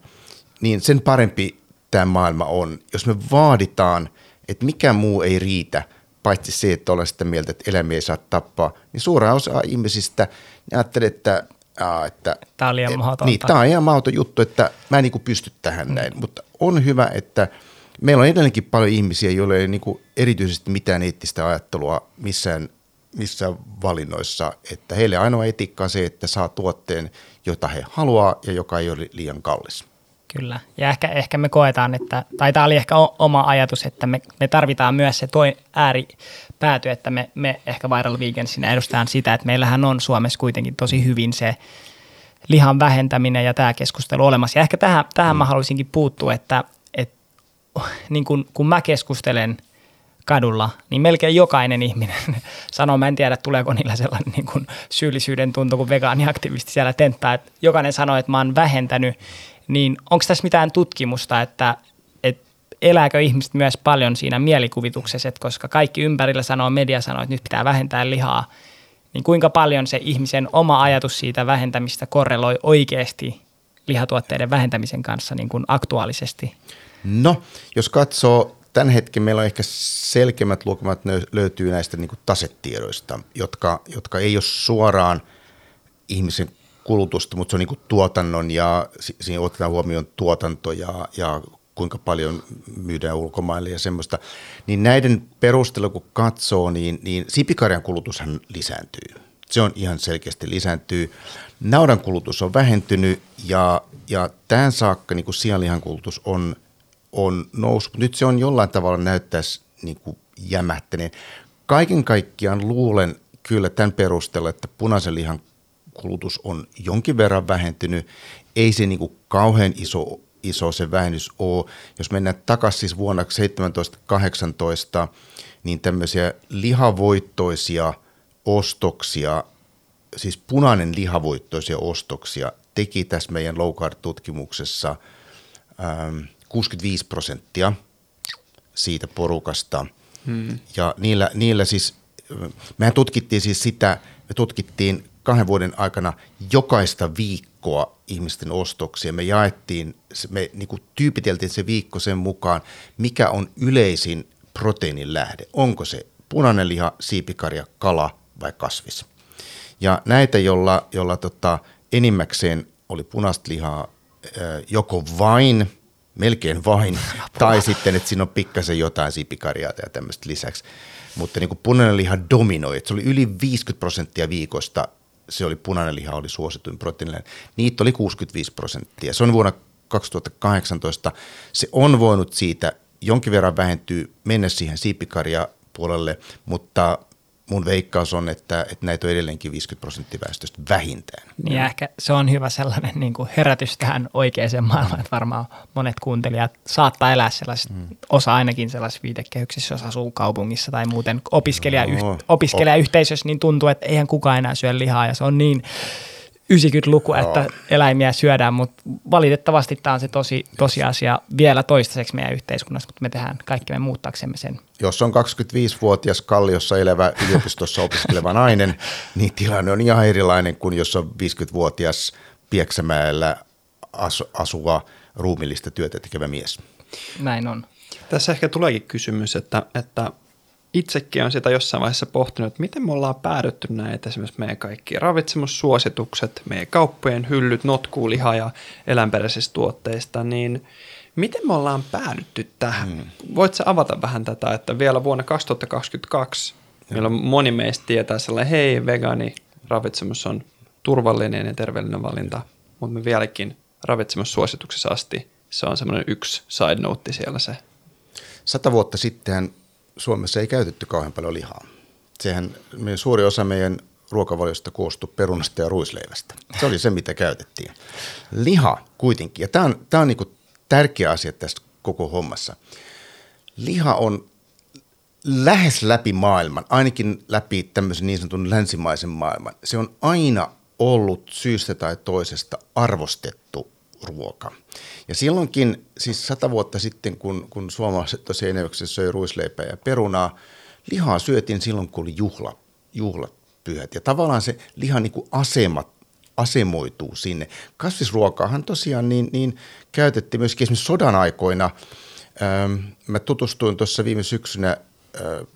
niin sen parempi tämä maailma on. Jos me vaaditaan, että mikä muu ei riitä, paitsi se, että olen sitä mieltä, että eläimiä ei saa tappaa, niin suora osa ihmisistä ajattelee, että Aa, että, tämä on liian mahdotonta. Niin, tämä on ihan mahdoton juttu, että mä en niin pysty tähän mm. näin, mutta on hyvä, että meillä on edelleenkin paljon ihmisiä, joilla ei niin kuin erityisesti mitään eettistä ajattelua missään, missään valinnoissa, että heille ainoa etiikka on se, että saa tuotteen, jota he haluaa ja joka ei ole liian kallis. Kyllä, ja ehkä, ehkä me koetaan, että, tai tämä oli ehkä oma ajatus, että me, me tarvitaan myös se toi ääripääty, että me, me ehkä Viral Vegansinä edustetaan sitä, että meillähän on Suomessa kuitenkin tosi hyvin se lihan vähentäminen ja tämä keskustelu olemassa. Ja ehkä tähän, tähän mm. mä haluaisinkin puuttua, että, että niin kun, kun mä keskustelen kadulla, niin melkein jokainen ihminen sanoo, mä en tiedä tuleeko niillä sellainen niin kuin syyllisyyden tuntu, kun vegaaniaktivisti siellä tenttää, että jokainen sanoo, että mä oon vähentänyt niin onko tässä mitään tutkimusta, että, että elääkö ihmiset myös paljon siinä mielikuvituksessa, että koska kaikki ympärillä sanoo, media sanoo, että nyt pitää vähentää lihaa, niin kuinka paljon se ihmisen oma ajatus siitä vähentämistä korreloi oikeasti lihatuotteiden vähentämisen kanssa niin kuin aktuaalisesti? No, jos katsoo tämän hetken meillä on ehkä selkeimmät lukemat löytyy näistä niin tasetiedoista, jotka, jotka ei ole suoraan ihmisen kulutusta, mutta se on niin tuotannon ja siinä otetaan huomioon tuotanto ja, ja kuinka paljon myydään ulkomaille ja semmoista. Niin näiden perusteella kun katsoo, niin, niin sipikarjan kulutushan lisääntyy. Se on ihan selkeästi lisääntyy. Naudan kulutus on vähentynyt ja, ja tämän saakka niin sianlihan kulutus on, on noussut. Nyt se on jollain tavalla näyttäisi niin kuin jämähtäneen. Kaiken kaikkiaan luulen kyllä tämän perusteella, että punaisen lihan kulutus on jonkin verran vähentynyt. Ei se niin kuin kauhean iso, iso se vähennys ole. Jos mennään takaisin siis vuonna 17-18, niin tämmöisiä lihavoittoisia ostoksia, siis punainen lihavoittoisia ostoksia teki tässä meidän low tutkimuksessa ähm, 65 prosenttia siitä porukasta. Hmm. Ja niillä, niillä siis, mehän tutkittiin siis sitä, me tutkittiin kahden vuoden aikana jokaista viikkoa ihmisten ostoksia. Me jaettiin, me niin kuin tyypiteltiin se viikko sen mukaan, mikä on yleisin proteiinin lähde. Onko se punainen liha, siipikarja, kala vai kasvis. Ja näitä, jolla, jolla tota, enimmäkseen oli punaista lihaa joko vain, melkein vain, tai sitten, että siinä on pikkasen jotain siipikarjaa ja tämmöistä lisäksi. Mutta niin kuin punainen liha dominoi, että se oli yli 50 prosenttia viikosta se oli punainen liha, oli suosituin proteiininen. Niitä oli 65 prosenttia. Se on vuonna 2018. Se on voinut siitä jonkin verran vähentyä, mennä siihen siipikarja puolelle, mutta mun veikkaus on, että, että näitä on edelleenkin 50 prosenttia väestöstä vähintään. Niin ja ehkä se on hyvä sellainen niin kuin herätys tähän oikeaan maailmaan, että varmaan monet kuuntelijat saattaa elää sellaisessa, mm. osa ainakin sellaisessa viitekehyksissä, jos asuu kaupungissa tai muuten no, opiskelijayhteisössä, niin tuntuu, että eihän kukaan enää syö lihaa ja se on niin 90-luku, että Joo. eläimiä syödään, mutta valitettavasti tämä on se tosi, tosiasia vielä toistaiseksi meidän yhteiskunnassa, mutta me tehdään kaikki me muuttaaksemme sen. Jos on 25-vuotias Kalliossa elävä yliopistossa opiskeleva nainen, niin tilanne on ihan erilainen kuin jos on 50-vuotias Pieksämäellä asuva ruumillista työtä tekevä mies. Näin on. Tässä ehkä tuleekin kysymys, että, että itsekin on sitä jossain vaiheessa pohtinut, että miten me ollaan päädytty näitä esimerkiksi meidän kaikki ravitsemussuositukset, meidän kauppojen hyllyt, notkuu, liha ja eläinperäisistä tuotteista, niin miten me ollaan päädytty tähän? Hmm. Voitko avata vähän tätä, että vielä vuonna 2022, hmm. meillä moni meistä tietää sellainen, hei vegaani ravitsemus on turvallinen ja terveellinen valinta, mutta me vieläkin ravitsemussuosituksessa asti se on semmoinen yksi side note siellä se. Sata vuotta sitten Suomessa ei käytetty kauhean paljon lihaa. Sehän suuri osa meidän ruokavaliosta koostui perunasta ja ruisleivästä. Se oli se, mitä käytettiin. Liha kuitenkin, ja tämä on, tämä on niin tärkeä asia tässä koko hommassa. Liha on lähes läpi maailman, ainakin läpi tämmöisen niin sanotun länsimaisen maailman. Se on aina ollut syystä tai toisesta arvostettu ruoka. Ja silloinkin, siis sata vuotta sitten, kun, kun suomalaiset tosiaan söi ruisleipää ja perunaa, lihaa syötiin silloin, kun oli juhla, juhlapyhät. Ja tavallaan se lihan niin kuin asemat asemoituu sinne. Kasvisruokaahan tosiaan niin, niin käytettiin myöskin esimerkiksi sodan aikoina. Ähm, mä tutustuin tuossa viime syksynä äh,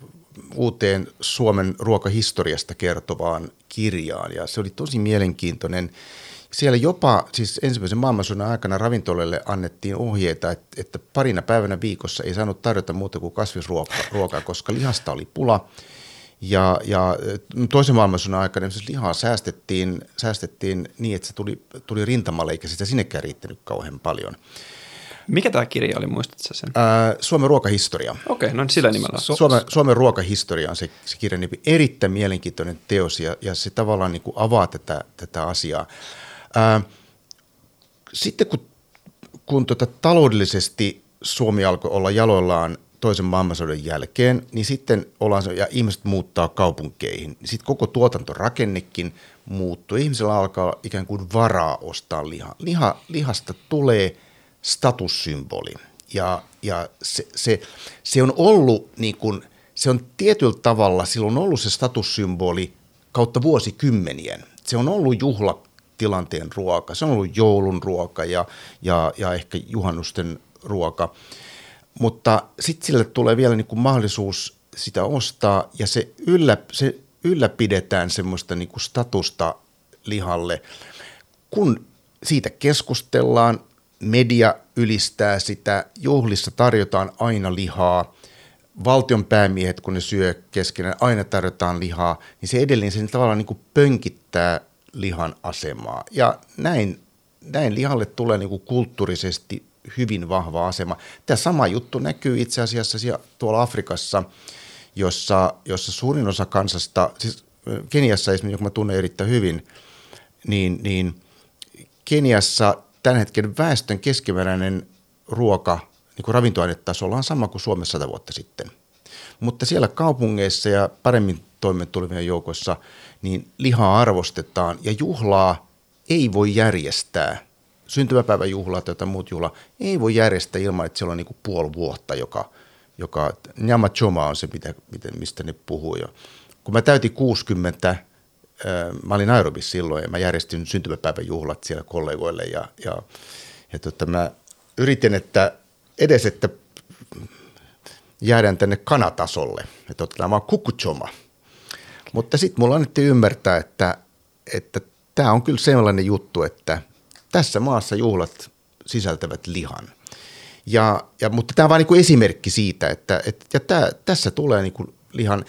uuteen Suomen ruokahistoriasta kertovaan kirjaan ja se oli tosi mielenkiintoinen siellä jopa siis ensimmäisen maailmansodan aikana ravintoloille annettiin ohjeita, että, että parina päivänä viikossa ei saanut tarjota muuta kuin kasvisruokaa, koska lihasta oli pula. Ja, ja toisen maailmansodan aikana lihaa säästettiin, säästettiin niin, että se tuli, tuli rintamalle, eikä sitä sinnekään riittänyt kauhean paljon. Mikä tämä kirja oli, muistatko sen? Ää, Suomen ruokahistoria. Okei, okay, no niin sillä nimellä. Su- Suomen, Suomen ruokahistoria on se, se kirjan nimi. Erittäin mielenkiintoinen teos ja, ja se tavallaan niin kuin avaa tätä, tätä asiaa. Ää, sitten kun, kun tota, taloudellisesti Suomi alkoi olla jaloillaan toisen maailmansodan jälkeen, niin sitten ollaan, ja ihmiset muuttaa kaupunkeihin, sitten koko tuotantorakennekin muuttuu. Ihmisellä alkaa ikään kuin varaa ostaa lihaa. Liha, lihasta tulee statussymboli. Ja, ja se, se, se, on ollut niin kuin, se on tietyllä tavalla, silloin ollut se statussymboli kautta vuosikymmenien. Se on ollut juhla tilanteen ruoka. Se on ollut joulun ruoka ja, ja, ja ehkä juhannusten ruoka. Mutta sitten sille tulee vielä niin kuin mahdollisuus sitä ostaa ja se, yllä, se ylläpidetään semmoista niin kuin statusta lihalle. Kun siitä keskustellaan, media ylistää sitä, juhlissa tarjotaan aina lihaa, valtion päämiehet, kun ne syö keskenään, aina tarjotaan lihaa, niin se edelleen sen tavallaan niin kuin pönkittää lihan asemaa. Ja näin, näin lihalle tulee niin kuin kulttuurisesti hyvin vahva asema. Tämä sama juttu näkyy itse asiassa tuolla Afrikassa, jossa, jossa suurin osa kansasta, siis Keniassa esimerkiksi, joka mä tunnen erittäin hyvin, niin, niin Keniassa tämän hetken väestön keskimääräinen ruoka niin kuin ravintoainetasolla on sama kuin Suomessa sata vuotta sitten. Mutta siellä kaupungeissa ja paremmin toimeentulevien joukossa – niin lihaa arvostetaan ja juhlaa ei voi järjestää, syntymäpäiväjuhlaa tai jotain muut juhlaa, ei voi järjestää ilman, että siellä on niin puoli vuotta, joka, joka Nyama Choma on se, mitä, mistä ne puhuu. Ja kun mä täytin 60, mä olin Nairobissa silloin ja mä järjestin syntymäpäiväjuhlat siellä kollegoille ja, ja, ja tota, mä yritin, että edes, että jäädään tänne kanatasolle, että otetaan vaan kukuchoma – mutta sitten mulla annettiin ymmärtää, että että tämä on kyllä sellainen juttu, että tässä maassa juhlat sisältävät lihan. Ja, ja, mutta tämä on vain niin esimerkki siitä, että, että ja tämä, tässä tulee niin kuin lihan,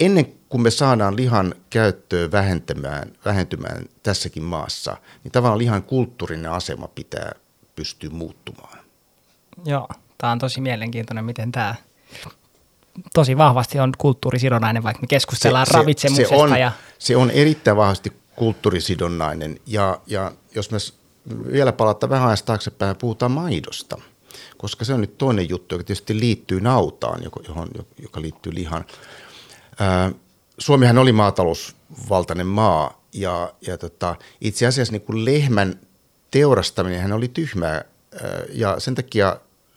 ennen kuin me saadaan lihan käyttöä vähentämään, vähentymään tässäkin maassa, niin tavallaan lihan kulttuurinen asema pitää pystyä muuttumaan. Joo, tämä on tosi mielenkiintoinen, miten tämä tosi vahvasti on kulttuurisidonnainen, vaikka me keskustellaan se, ravitsemuksesta. Se on, ja... se on erittäin vahvasti kulttuurisidonnainen ja, ja jos me vielä palata vähän ajasta taaksepäin puhutaan maidosta, koska se on nyt toinen juttu, joka tietysti liittyy nautaan, johon, joka liittyy lihan. Ää, Suomihan oli maatalousvaltainen maa ja, ja tota, itse asiassa niin kuin lehmän teurastaminen oli tyhmää ja sen takia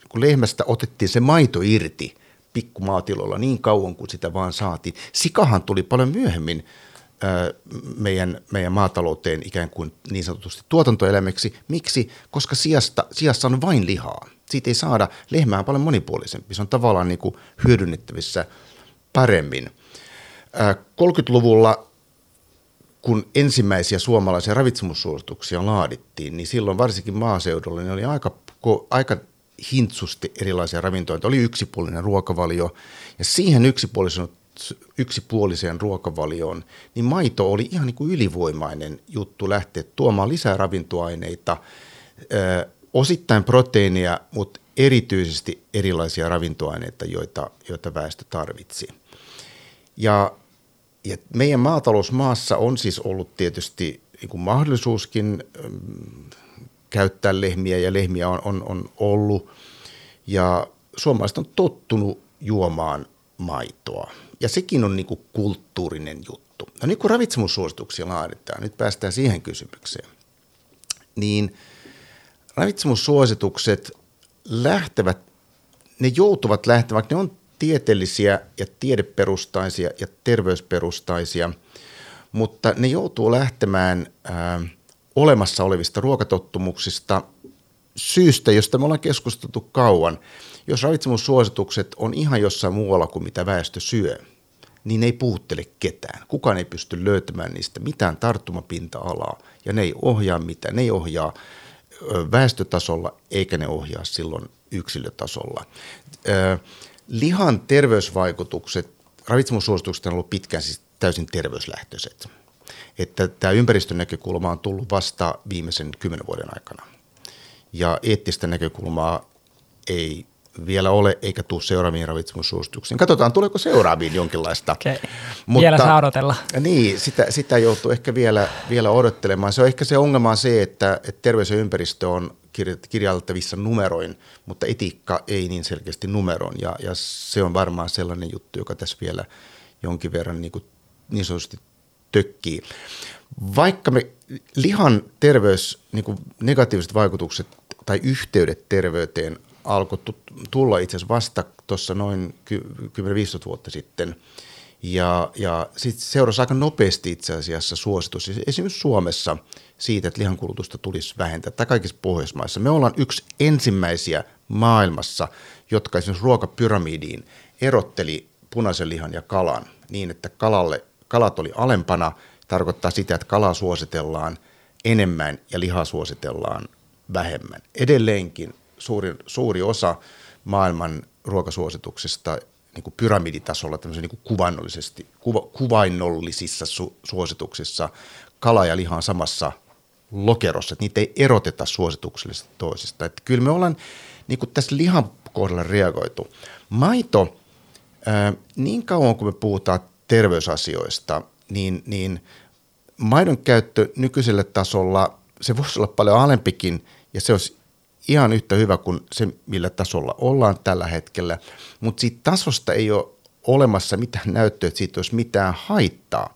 kun lehmästä otettiin se maito irti pikkumaatiloilla niin kauan kuin sitä vaan saatiin. Sikahan tuli paljon myöhemmin meidän, meidän maatalouteen ikään kuin niin sanotusti tuotantoelämäksi. Miksi? Koska sijasta, sijassa on vain lihaa. Siitä ei saada, lehmää paljon monipuolisempi. Se on tavallaan niin kuin hyödynnettävissä paremmin. 30-luvulla kun ensimmäisiä suomalaisia ravitsemussuosituksia laadittiin, niin silloin varsinkin maaseudulla niin oli aika, aika hintsusti erilaisia ravintoja. Oli yksipuolinen ruokavalio ja siihen yksipuolisen, yksipuoliseen ruokavalioon, niin maito oli ihan niin kuin ylivoimainen juttu lähteä tuomaan lisää ravintoaineita, ö, osittain proteiinia, mutta erityisesti erilaisia ravintoaineita, joita, joita väestö tarvitsi. Ja, ja meidän maatalousmaassa on siis ollut tietysti niin kuin mahdollisuuskin käyttää lehmiä ja lehmiä on, on, on ollut. Ja suomalaiset on tottunut juomaan maitoa. Ja sekin on niin kulttuurinen juttu. No niin kuin ravitsemussuosituksia laaditaan, nyt päästään siihen kysymykseen, niin ravitsemussuositukset lähtevät, ne joutuvat lähtemään, ne on tieteellisiä ja tiedeperustaisia ja terveysperustaisia, mutta ne joutuu lähtemään ää, olemassa olevista ruokatottumuksista syystä, josta me ollaan keskusteltu kauan. Jos ravitsemussuositukset on ihan jossain muualla kuin mitä väestö syö, niin ne ei puhuttele ketään. Kukaan ei pysty löytämään niistä mitään tarttumapinta-alaa ja ne ei ohjaa mitään. Ne ei ohjaa väestötasolla eikä ne ohjaa silloin yksilötasolla. Lihan terveysvaikutukset, ravitsemussuositukset on ollut pitkään siis täysin terveyslähtöiset että tämä ympäristön näkökulma on tullut vasta viimeisen kymmenen vuoden aikana. Ja eettistä näkökulmaa ei vielä ole, eikä tule seuraaviin ravitsemussuosituksiin. Katsotaan, tuleeko seuraaviin jonkinlaista. Okay. Mutta, vielä saa odotella. Niin, sitä, sitä joutuu ehkä vielä, vielä odottelemaan. Se on ehkä se ongelma on se, että, että terveys ja ympäristö on kirjailtavissa numeroin, mutta etiikka ei niin selkeästi numeron. Ja, ja se on varmaan sellainen juttu, joka tässä vielä jonkin verran niin, kuin, niin sanotusti tökkii. Vaikka me lihan terveys, niin kuin negatiiviset vaikutukset tai yhteydet terveyteen alkoi tulla itse asiassa vasta tuossa noin 10-15 vuotta sitten. Ja, ja sitten seurasi aika nopeasti itse asiassa suositus, esimerkiksi Suomessa, siitä, että lihankulutusta tulisi vähentää, tai kaikissa Pohjoismaissa. Me ollaan yksi ensimmäisiä maailmassa, jotka esimerkiksi ruokapyramidiin erotteli punaisen lihan ja kalan niin, että kalalle kalat oli alempana, tarkoittaa sitä, että kalaa suositellaan enemmän ja lihaa suositellaan vähemmän. Edelleenkin suuri, suuri osa maailman ruokasuosituksista niin kuin pyramiditasolla, niin kuin kuvainnollisesti, kuva, kuvainnollisissa su, suosituksissa kala ja liha on samassa lokerossa, että niitä ei eroteta suosituksellisesti toisista. Että kyllä me ollaan niin kuin tässä lihan kohdalla reagoitu. Maito, ää, niin kauan kuin me puhutaan terveysasioista, niin, niin maidon käyttö nykyisellä tasolla, se voisi olla paljon alempikin ja se olisi ihan yhtä hyvä kuin se, millä tasolla ollaan tällä hetkellä, mutta siitä tasosta ei ole olemassa mitään näyttöä, että siitä olisi mitään haittaa.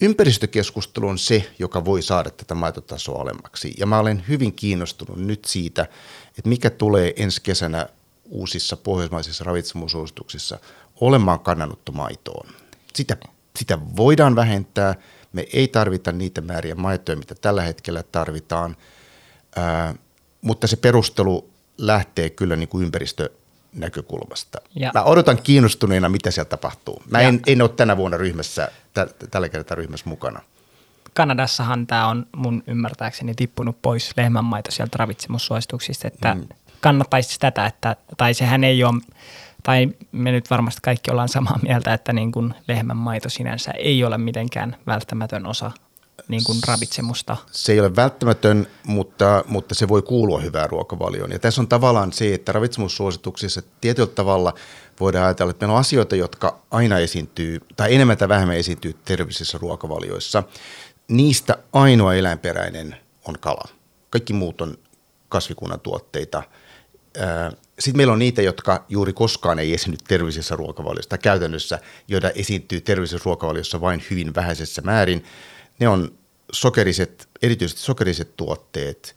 Ympäristökeskustelu on se, joka voi saada tätä maitotasoa alemmaksi. Ja mä olen hyvin kiinnostunut nyt siitä, että mikä tulee ensi kesänä uusissa pohjoismaisissa ravitsemusuosituksissa olemaan kannanotto maitoon sitä, sitä voidaan vähentää. Me ei tarvita niitä määriä maitoja, mitä tällä hetkellä tarvitaan, ää, mutta se perustelu lähtee kyllä niin kuin ympäristönäkökulmasta. Ja. Mä odotan kiinnostuneena, mitä siellä tapahtuu. Mä en, en ole tänä vuonna ryhmässä, t- tällä kertaa ryhmässä mukana. Kanadassahan tämä on mun ymmärtääkseni tippunut pois lehmänmaito sieltä ravitsemussuosituksista, että mm. kannattaisi tätä, että, tai sehän ei ole tai me nyt varmasti kaikki ollaan samaa mieltä, että niin kuin lehmän maito sinänsä ei ole mitenkään välttämätön osa niin kuin ravitsemusta. Se ei ole välttämätön, mutta, mutta se voi kuulua hyvään ruokavalioon. Ja tässä on tavallaan se, että ravitsemussuosituksissa tietyllä tavalla voidaan ajatella, että meillä on asioita, jotka aina esiintyy, tai enemmän tai vähemmän esiintyy terveellisissä ruokavalioissa. Niistä ainoa eläinperäinen on kala. Kaikki muut on kasvikunnan tuotteita. Sitten meillä on niitä, jotka juuri koskaan ei esiinny terveellisessä ruokavaliossa, käytännössä, joita esiintyy terveellisessä ruokavaliossa vain hyvin vähäisessä määrin. Ne on sokeriset, erityisesti sokeriset tuotteet,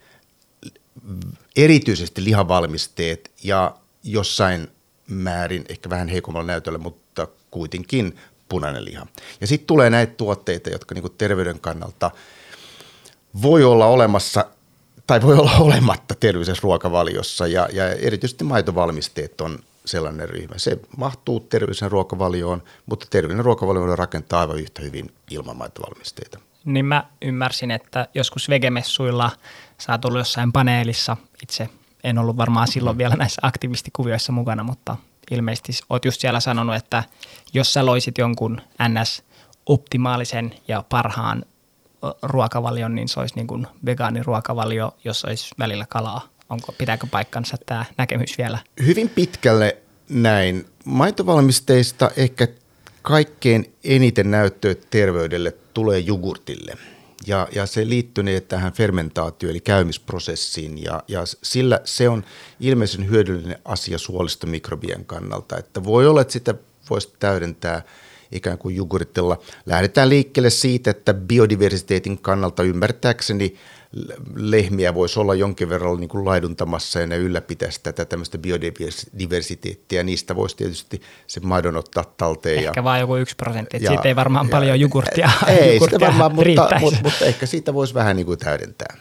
erityisesti lihavalmisteet ja jossain määrin ehkä vähän heikommalla näytöllä, mutta kuitenkin punainen liha. Ja sitten tulee näitä tuotteita, jotka niinku terveyden kannalta voi olla olemassa tai voi olla olematta terveellisessä ruokavaliossa ja, ja erityisesti maitovalmisteet on sellainen ryhmä. Se mahtuu terveellisen ruokavalioon, mutta terveellinen ruokavalio rakentaa aivan yhtä hyvin ilman maitovalmisteita. Niin mä ymmärsin, että joskus vegemessuilla sä oot ollut jossain paneelissa. Itse en ollut varmaan silloin vielä näissä aktivistikuvioissa mukana, mutta ilmeisesti oot just siellä sanonut, että jos sä loisit jonkun NS-optimaalisen ja parhaan ruokavalion, niin se olisi niin kuin vegaaniruokavalio, jos olisi välillä kalaa. Onko, pitääkö paikkansa tämä näkemys vielä? Hyvin pitkälle näin. Maitovalmisteista ehkä kaikkein eniten näyttöä terveydelle tulee jogurtille. Ja, ja se liittyy tähän fermentaatio- eli käymisprosessiin ja, ja sillä se on ilmeisen hyödyllinen asia suolistomikrobien kannalta, että voi olla, että sitä voisi täydentää ikään kuin jogurtilla. Lähdetään liikkeelle siitä, että biodiversiteetin kannalta ymmärtääkseni lehmiä voisi olla jonkin verran niin kuin laiduntamassa ja ne ylläpitäisi tätä tämmöistä biodiversiteettiä. Niistä voisi tietysti se maidon ottaa talteen. Ehkä ja, vain joku yksi prosentti, että siitä ei varmaan ja, paljon jogurttia Ei jogurttia sitä varmaan, mutta, mutta, mutta, ehkä siitä voisi vähän niin kuin täydentää.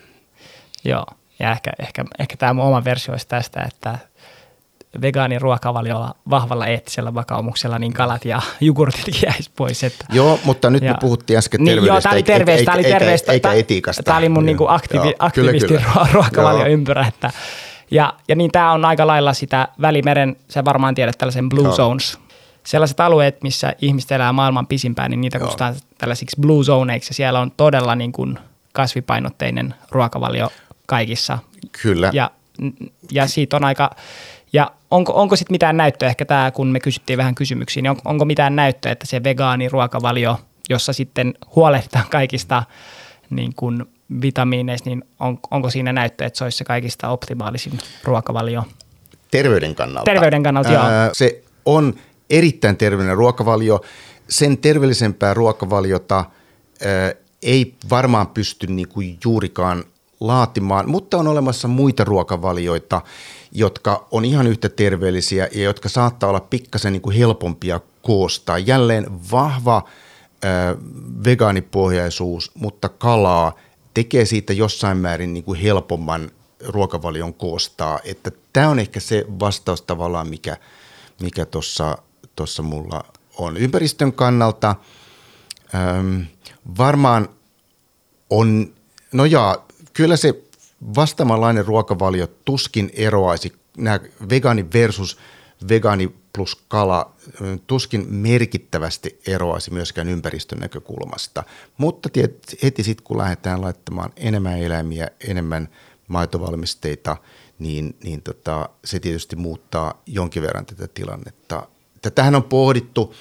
Joo, ja ehkä, ehkä, ehkä tämä mun oma versio olisi tästä, että vegaanin ruokavaliolla vahvalla eettisellä vakaumuksella, niin kalat ja jogurtit jäisi pois. Että, joo, mutta nyt ja, me puhuttiin äsken terveydestä, niin, joo, tämä oli terveestä, eikä, eikä, eikä, eikä etiikasta. Tämä oli mun niinku aktiivi, joo, aktivistin ruokavalioympyrä. Että, ja, ja niin tämä on aika lailla sitä Välimeren, sä varmaan tiedät tällaisen Blue joo. Zones, sellaiset alueet, missä ihmiset elää maailman pisimpään, niin niitä joo. kutsutaan tällaisiksi blue zoneiksi. Ja siellä on todella niin kuin kasvipainotteinen ruokavalio kaikissa. Kyllä. Ja, ja siitä on aika ja onko, onko sitten mitään näyttöä, ehkä tämä kun me kysyttiin vähän kysymyksiä, niin on, onko mitään näyttöä, että se vegaaniruokavalio, jossa sitten huolehditaan kaikista niin kuin vitamiineista, niin on, onko siinä näyttöä, että se olisi se kaikista optimaalisin ruokavalio? Terveyden kannalta. Terveyden kannalta, joo. se on erittäin terveellinen ruokavalio. Sen terveellisempää ruokavaliota ää, ei varmaan pysty niin kuin juurikaan laatimaan, mutta on olemassa muita ruokavalioita, jotka on ihan yhtä terveellisiä ja jotka saattaa olla pikkasen niin kuin helpompia koostaa. Jälleen vahva äh, vegaanipohjaisuus, mutta kalaa tekee siitä jossain määrin niin kuin helpomman ruokavalion koostaa. Että tämä on ehkä se vastaus tavallaan, mikä mikä tuossa tossa mulla on. Ympäristön kannalta ähm, varmaan on, no jaa, kyllä se vastaavanlainen ruokavalio tuskin eroaisi, nämä vegaani versus vegaani plus kala tuskin merkittävästi eroaisi myöskään ympäristön näkökulmasta. Mutta heti sitten kun lähdetään laittamaan enemmän eläimiä, enemmän maitovalmisteita, niin, niin tota, se tietysti muuttaa jonkin verran tätä tilannetta. Tätähän on pohdittu,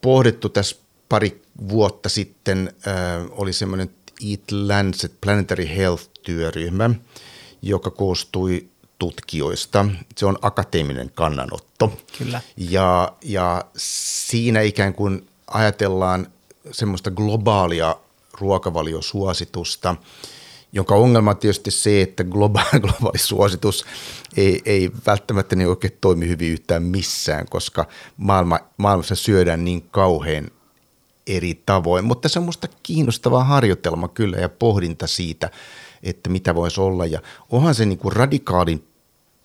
pohdittu tässä pari vuotta sitten, äh, oli semmoinen Eat Lancet Planetary Health-työryhmä, joka koostui tutkijoista. Se on akateeminen kannanotto. Kyllä. Ja, ja siinä ikään kuin ajatellaan semmoista globaalia ruokavaliosuositusta, jonka ongelma on tietysti se, että globaali, globaali suositus ei, ei välttämättä niin oikein toimi hyvin yhtään missään, koska maailma, maailmassa syödään niin kauhean eri tavoin. Mutta se on minusta kiinnostava harjoitelma kyllä ja pohdinta siitä, että mitä voisi olla. Ja onhan se niin kuin radikaalin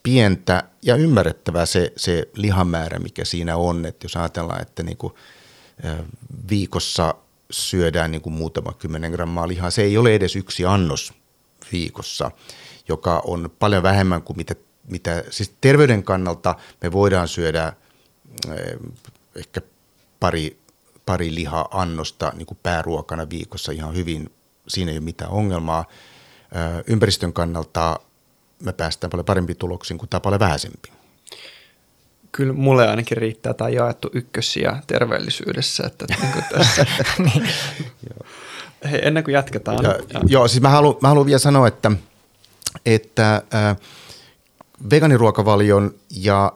pientä ja ymmärrettävää se, se lihamäärä, mikä siinä on. Että jos ajatellaan, että niin kuin viikossa syödään niin kuin muutama kymmenen grammaa lihaa, se ei ole edes yksi annos viikossa, joka on paljon vähemmän kuin mitä, mitä siis terveyden kannalta me voidaan syödä ehkä pari pari liha-annosta niin kuin pääruokana viikossa ihan hyvin. Siinä ei ole mitään ongelmaa. Ympäristön kannalta me päästään paljon parempi tuloksiin kuin tämä paljon vähäisempi. Kyllä mulle ainakin riittää tämä jaettu ykkössiä terveellisyydessä, että niin kuin tässä. niin. Hei, ennen kuin jatketaan. Ja, ja. Joo, siis mä haluan, mä haluan vielä sanoa, että, että äh, veganiruokavalion ja,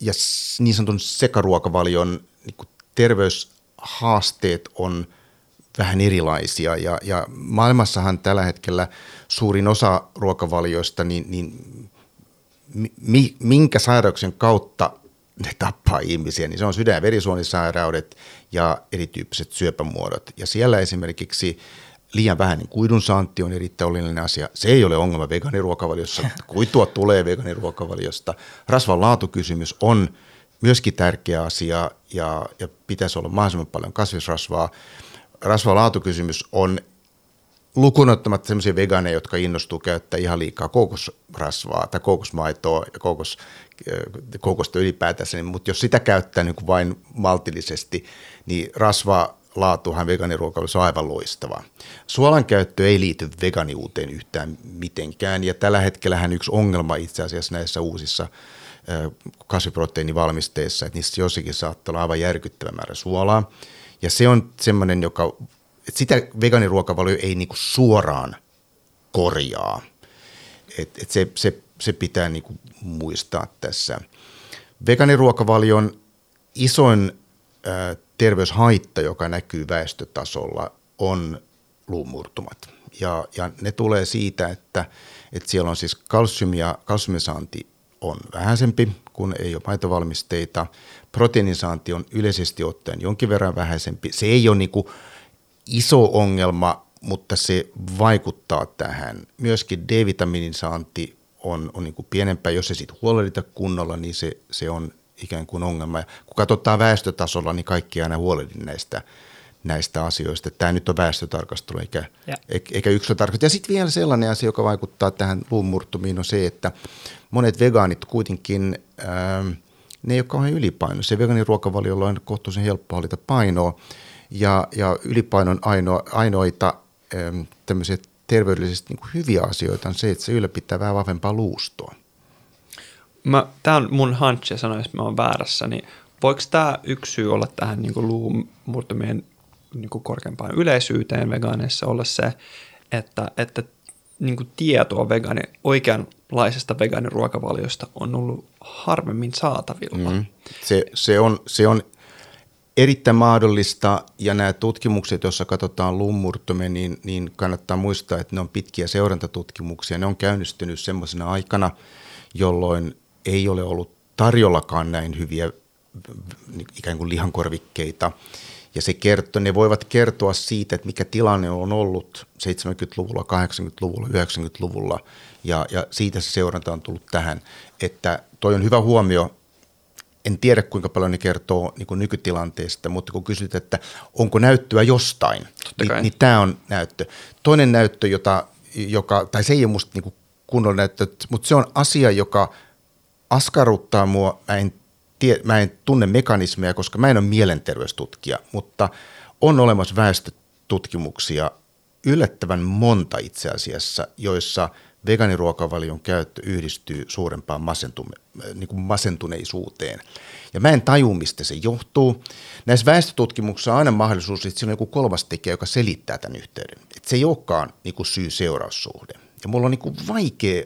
ja niin sanotun sekaruokavalion niin kuin terveyshaasteet on vähän erilaisia ja, ja maailmassahan tällä hetkellä suurin osa ruokavalioista, niin, niin mi, minkä sairauksen kautta ne tappaa ihmisiä, niin se on sydän- ja verisuonisairaudet ja erityyppiset syöpämuodot. Ja siellä esimerkiksi liian vähäinen kuidun saanti on erittäin oleellinen asia. Se ei ole ongelma vegaaniruokavaliossa. Kuitua tulee vegaaniruokavaliosta. Rasvan laatukysymys on myöskin tärkeä asia ja, ja pitäisi olla mahdollisimman paljon kasvisrasvaa. Rasvan laatukysymys on lukunottamatta sellaisia vegaaneja, jotka innostuu käyttää ihan liikaa kookosrasvaa tai kookosmaitoa ja kookos, kookosta ylipäätänsä, niin, mutta jos sitä käyttää niin kuin vain maltillisesti, niin rasva laatuhan vegaaniruokailussa on aivan loistava. Suolan käyttö ei liity veganiuteen yhtään mitenkään ja tällä hetkellä yksi ongelma itse asiassa näissä uusissa kasviproteiinivalmisteissa, että niissä jossakin saattaa olla aivan järkyttävä määrä suolaa. Ja se on semmoinen, joka, että sitä vegaaniruokavalio ei niinku suoraan korjaa. Et, et se, se, se pitää niinku muistaa tässä. Vegaaniruokavalion isoin ä, terveyshaitta, joka näkyy väestötasolla, on luumurtumat. Ja, ja ne tulee siitä, että, että siellä on siis kalsiumia, kalsiumisaanti on vähäisempi, kun ei ole maitovalmisteita. Proteiinisaanti on yleisesti ottaen jonkin verran vähäisempi. Se ei ole niin iso ongelma, mutta se vaikuttaa tähän. Myöskin D-vitamiinin saanti on, on niin kuin pienempää. Jos se sitten huolehdita kunnolla, niin se, se on ikään kuin ongelma. Ja kun katsotaan väestötasolla, niin kaikki aina huolehdin näistä, näistä asioista. Tämä nyt on väestötarkastelu eikä, eikä yksilötarkastelu. Ja sitten vielä sellainen asia, joka vaikuttaa tähän luumurtumiin, on se, että monet vegaanit kuitenkin, ää, ähm, ne ei ole kauhean ylipainoisia. Vegaaniruokavaliolla on kohtuullisen helppo hallita painoa ja, ja ylipainon aino, ainoita ähm, tämmöisiä terveydellisesti niin hyviä asioita on se, että se ylläpitää vähän vahvempaa luustoa. Tämä on mun hunch, ja sanoin, että mä oon väärässä, niin voiko tämä yksi syy olla tähän niin luumurtumien niin korkeampaan yleisyyteen vegaaneissa olla se, että, että niin kuin tietoa vegaani, oikeanlaisesta vegaaniruokavaliosta on ollut harvemmin saatavilla. Mm. Se, se, on, se on erittäin mahdollista ja nämä tutkimukset, joissa katsotaan lummurtumia, niin, niin kannattaa muistaa, että ne on pitkiä seurantatutkimuksia. Ne on käynnistynyt semmoisena aikana, jolloin ei ole ollut tarjollakaan näin hyviä ikään kuin lihankorvikkeita – ja se kertoo, ne voivat kertoa siitä, että mikä tilanne on ollut 70-luvulla, 80-luvulla, 90-luvulla ja, ja siitä se seuranta on tullut tähän, että toi on hyvä huomio. En tiedä, kuinka paljon ne kertoo niin kuin nykytilanteesta, mutta kun kysyt, että onko näyttöä jostain, niin, niin tämä on näyttö. Toinen näyttö, jota, joka, tai se ei ole musta niin kunnollinen näyttö, mutta se on asia, joka askarruttaa mua. Mä en tie, mä en tunne mekanismeja, koska mä en ole mielenterveystutkija, mutta on olemassa väestötutkimuksia yllättävän monta itse asiassa, joissa veganiruokavalion käyttö yhdistyy suurempaan masentume- niin kuin masentuneisuuteen. Ja mä en taju, mistä se johtuu. Näissä väestötutkimuksissa on aina mahdollisuus, että siinä on joku kolmas tekijä, joka selittää tämän yhteyden. Että se ei olekaan niin syy-seuraussuhde. Ja mulla on niin kuin vaikea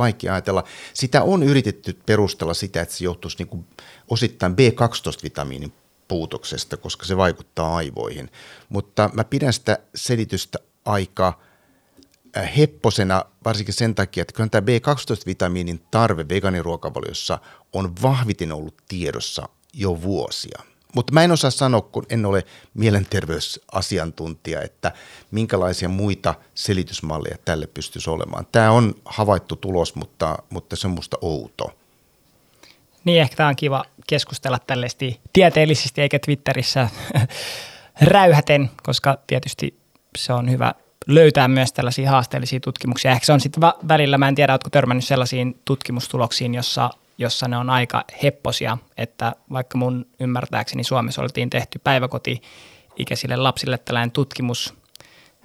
vaikea ajatella. Sitä on yritetty perustella sitä, että se johtuisi niin kuin osittain B12-vitamiinin puutoksesta, koska se vaikuttaa aivoihin. Mutta mä pidän sitä selitystä aika äh, hepposena, varsinkin sen takia, että kyllä tämä B12-vitamiinin tarve veganiruokavaliossa on vahviten ollut tiedossa jo vuosia. Mutta mä en osaa sanoa, kun en ole mielenterveysasiantuntija, että minkälaisia muita selitysmalleja tälle pystyisi olemaan. Tämä on havaittu tulos, mutta, mutta se on musta outo. Niin, ehkä tämä on kiva keskustella tällaisesti tieteellisesti eikä Twitterissä räyhäten, koska tietysti se on hyvä löytää myös tällaisia haasteellisia tutkimuksia. Ehkä se on sitten välillä, mä en tiedä, oletko törmännyt sellaisiin tutkimustuloksiin, jossa jossa ne on aika hepposia, että vaikka mun ymmärtääkseni Suomessa oltiin tehty päiväkoti-ikäisille lapsille tällainen tutkimus,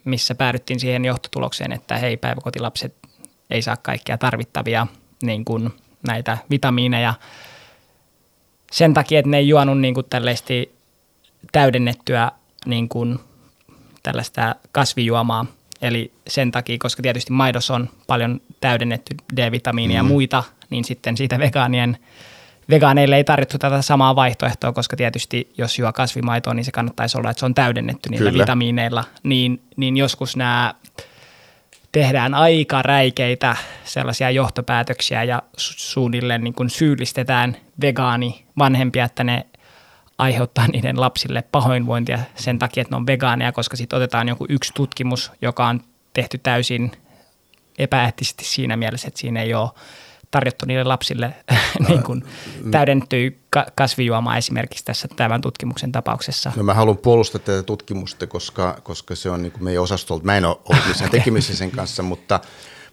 missä päädyttiin siihen johtotulokseen, että hei, päiväkotilapset ei saa kaikkia tarvittavia niin kuin näitä vitamiineja sen takia, että ne ei juonut niin kuin täydennettyä niin kuin tällaista kasvijuomaa. Eli sen takia, koska tietysti maidossa on paljon täydennetty D-vitamiinia mm. ja muita, niin sitten siitä vegaanien, vegaaneille ei tarjottu tätä samaa vaihtoehtoa, koska tietysti jos juo kasvimaitoa, niin se kannattaisi olla, että se on täydennetty niillä Kyllä. vitamiineilla. Niin, niin joskus nämä tehdään aika räikeitä sellaisia johtopäätöksiä ja su- suunnilleen niin kuin syyllistetään vegaani vanhempia, että ne aiheuttaa niiden lapsille pahoinvointia sen takia, että ne on vegaaneja, koska sitten otetaan joku yksi tutkimus, joka on tehty täysin epäeettisesti siinä mielessä, että siinä ei ole tarjottu niille lapsille niin kuin täydennettyä kasvijuomaa esimerkiksi tässä tämän tutkimuksen tapauksessa. No mä haluan puolustaa tätä tutkimusta, koska, koska se on niin kuin meidän osastolta. Mä en ole ollut missään tekemisissä sen kanssa, mutta,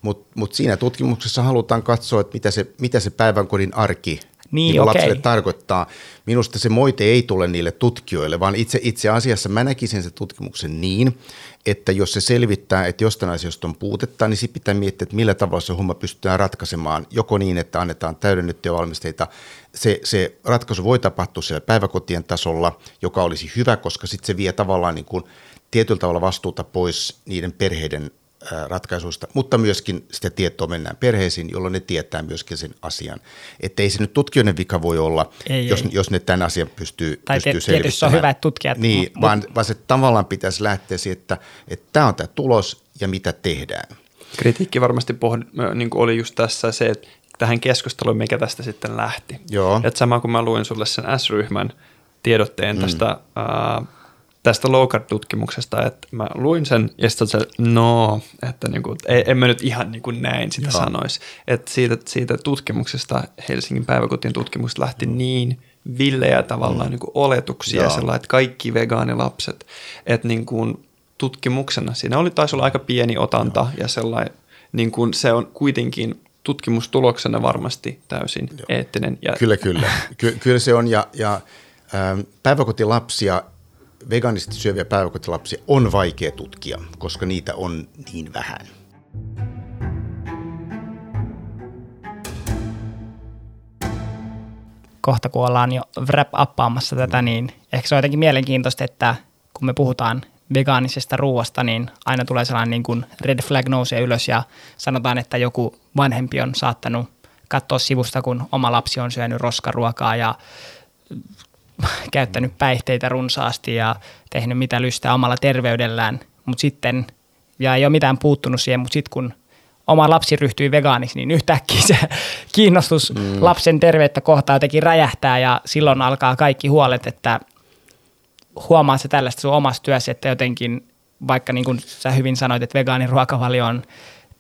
mutta, mutta siinä tutkimuksessa halutaan katsoa, että mitä se, mitä se päivänkodin arki – niin, niin okay. lapselle tarkoittaa. Minusta se moite ei tule niille tutkijoille, vaan itse, itse asiassa mä näkisin sen tutkimuksen niin, että jos se selvittää, että jostain asiasta on puutetta, niin sitten pitää miettiä, että millä tavalla se homma pystytään ratkaisemaan. Joko niin, että annetaan täydennettyjä valmisteita. Se, se ratkaisu voi tapahtua siellä päiväkotien tasolla, joka olisi hyvä, koska sitten se vie tavallaan niin kuin tietyllä tavalla vastuuta pois niiden perheiden ratkaisuista, mutta myöskin sitä tietoa mennään perheisiin, jolloin ne tietää myöskin sen asian. Että ei se nyt tutkijoiden vika voi olla, ei, jos, ei. jos ne tämän asian pystyy, tai pystyy te, selvittämään. se on hyvä, että tutkijat. Niin, mutta, vaan, vaan se tavallaan pitäisi lähteä siihen, että, että tämä on tämä tulos ja mitä tehdään. Kritiikki varmasti pohd, niin kuin oli just tässä se, että tähän keskusteluun, mikä tästä sitten lähti. Joo. Että sama kuin mä luin sulle sen S-ryhmän tiedotteen mm. tästä äh, tästä low tutkimuksesta että mä luin sen ja sitten se, no, että niinku, ei, en mä nyt ihan niinku näin sitä Joo. sanoisi. Että siitä, siitä tutkimuksesta, Helsingin päiväkotien tutkimuksesta lähti niin villejä tavallaan mm. niinku oletuksia, sellainen, että kaikki vegaanilapset, että niinku, tutkimuksena, siinä oli taisi olla aika pieni otanta Joo. ja sellainen, niin kuin se on kuitenkin tutkimustuloksena varmasti täysin Joo. eettinen. Ja... Kyllä, kyllä. Ky- kyllä se on ja, ja päiväkotilapsia vegaanisesti syöviä päiväkotilapsia on vaikea tutkia, koska niitä on niin vähän. Kohta kun ollaan jo wrap-appaamassa tätä, niin ehkä se on jotenkin mielenkiintoista, että kun me puhutaan vegaanisesta ruoasta, niin aina tulee sellainen niin kuin red flag nousee ylös ja sanotaan, että joku vanhempi on saattanut katsoa sivusta, kun oma lapsi on syönyt roskaruokaa ja käyttänyt päihteitä runsaasti ja tehnyt mitä lystää omalla terveydellään, mutta sitten, ja ei ole mitään puuttunut siihen, mutta sitten kun oma lapsi ryhtyi vegaaniksi, niin yhtäkkiä se kiinnostus mm. lapsen terveyttä kohtaan jotenkin räjähtää ja silloin alkaa kaikki huolet, että huomaat se tällaista sun omassa työssä, että jotenkin vaikka niin kuin sä hyvin sanoit, että vegaanin ruokavalio on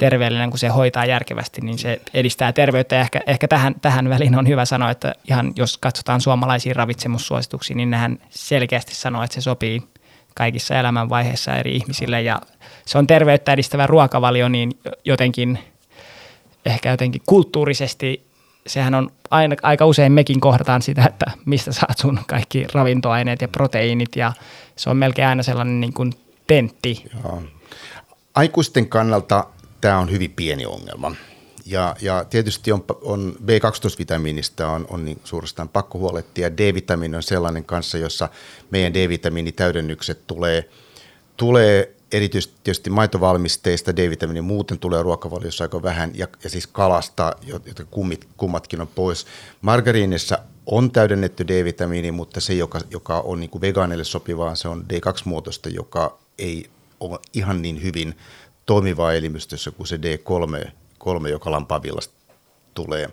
terveellinen, kun se hoitaa järkevästi, niin se edistää terveyttä. Ehkä, ehkä tähän, tähän väliin on hyvä sanoa, että ihan jos katsotaan suomalaisia ravitsemussuosituksia, niin nehän selkeästi sanoo, että se sopii kaikissa elämänvaiheissa eri ihmisille. Ja se on terveyttä edistävä ruokavalio, niin jotenkin ehkä jotenkin kulttuurisesti sehän on aina, aika usein mekin kohdataan sitä, että mistä saat sun kaikki ravintoaineet ja proteiinit ja se on melkein aina sellainen niin kuin tentti. Joo. Aikuisten kannalta tämä on hyvin pieni ongelma. Ja, ja tietysti on, on B12-vitamiinista on, on niin suorastaan pakko huolehtia. D-vitamiini on sellainen kanssa, jossa meidän D-vitamiinitäydennykset tulee, tulee erityisesti tietysti maitovalmisteista, D-vitamiini muuten tulee ruokavaliossa aika vähän, ja, ja siis kalasta, jotka kummit, kummatkin on pois. Margariinissa on täydennetty D-vitamiini, mutta se, joka, joka on niin vegaanille sopivaa, se on D2-muotoista, joka ei ole ihan niin hyvin – toimivaa elimistössä kuin se D3, 3, joka lampavillasta tulee.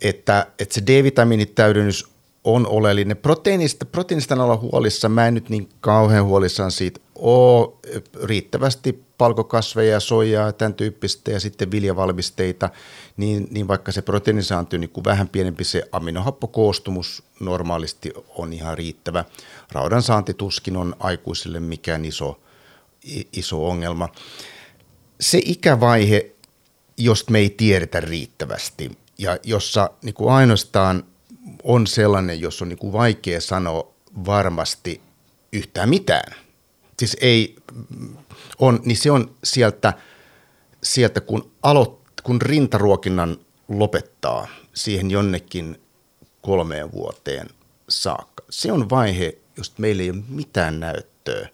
Että, että se D-vitamiinitäydennys on oleellinen. Proteiinista, proteiinista on olla huolissa. Mä en nyt niin kauhean huolissaan siitä ole riittävästi palkokasveja, soijaa, tämän tyyppistä ja sitten viljavalmisteita, niin, niin vaikka se proteiinisaanti on niin vähän pienempi, se aminohappokoostumus normaalisti on ihan riittävä. Raudan saanti tuskin on aikuisille mikään iso, iso ongelma se ikävaihe, josta me ei tiedetä riittävästi ja jossa niin kuin ainoastaan on sellainen, jos on niin kuin vaikea sanoa varmasti yhtään mitään. Siis ei, on, niin se on sieltä, sieltä kun, aloit, kun rintaruokinnan lopettaa siihen jonnekin kolmeen vuoteen saakka. Se on vaihe, josta meillä ei ole mitään näyttöä,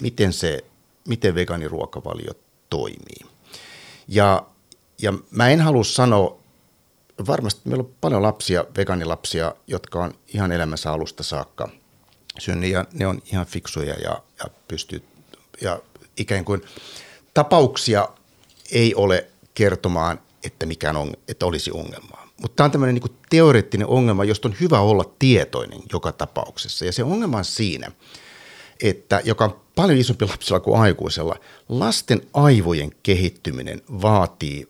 miten, se, miten vegaaniruokavalio toimii. Ja, ja mä en halua sanoa, varmasti meillä on paljon lapsia, vegaanilapsia, jotka on ihan elämänsä alusta saakka syönyt ja ne on ihan fiksuja ja, ja pystyy, ja ikään kuin tapauksia ei ole kertomaan, että, mikään on, että olisi ongelmaa. Mutta tämä on tämmöinen niin teoreettinen ongelma, josta on hyvä olla tietoinen joka tapauksessa. Ja se ongelma on siinä, että joka on paljon isompi lapsilla kuin aikuisella, lasten aivojen kehittyminen vaatii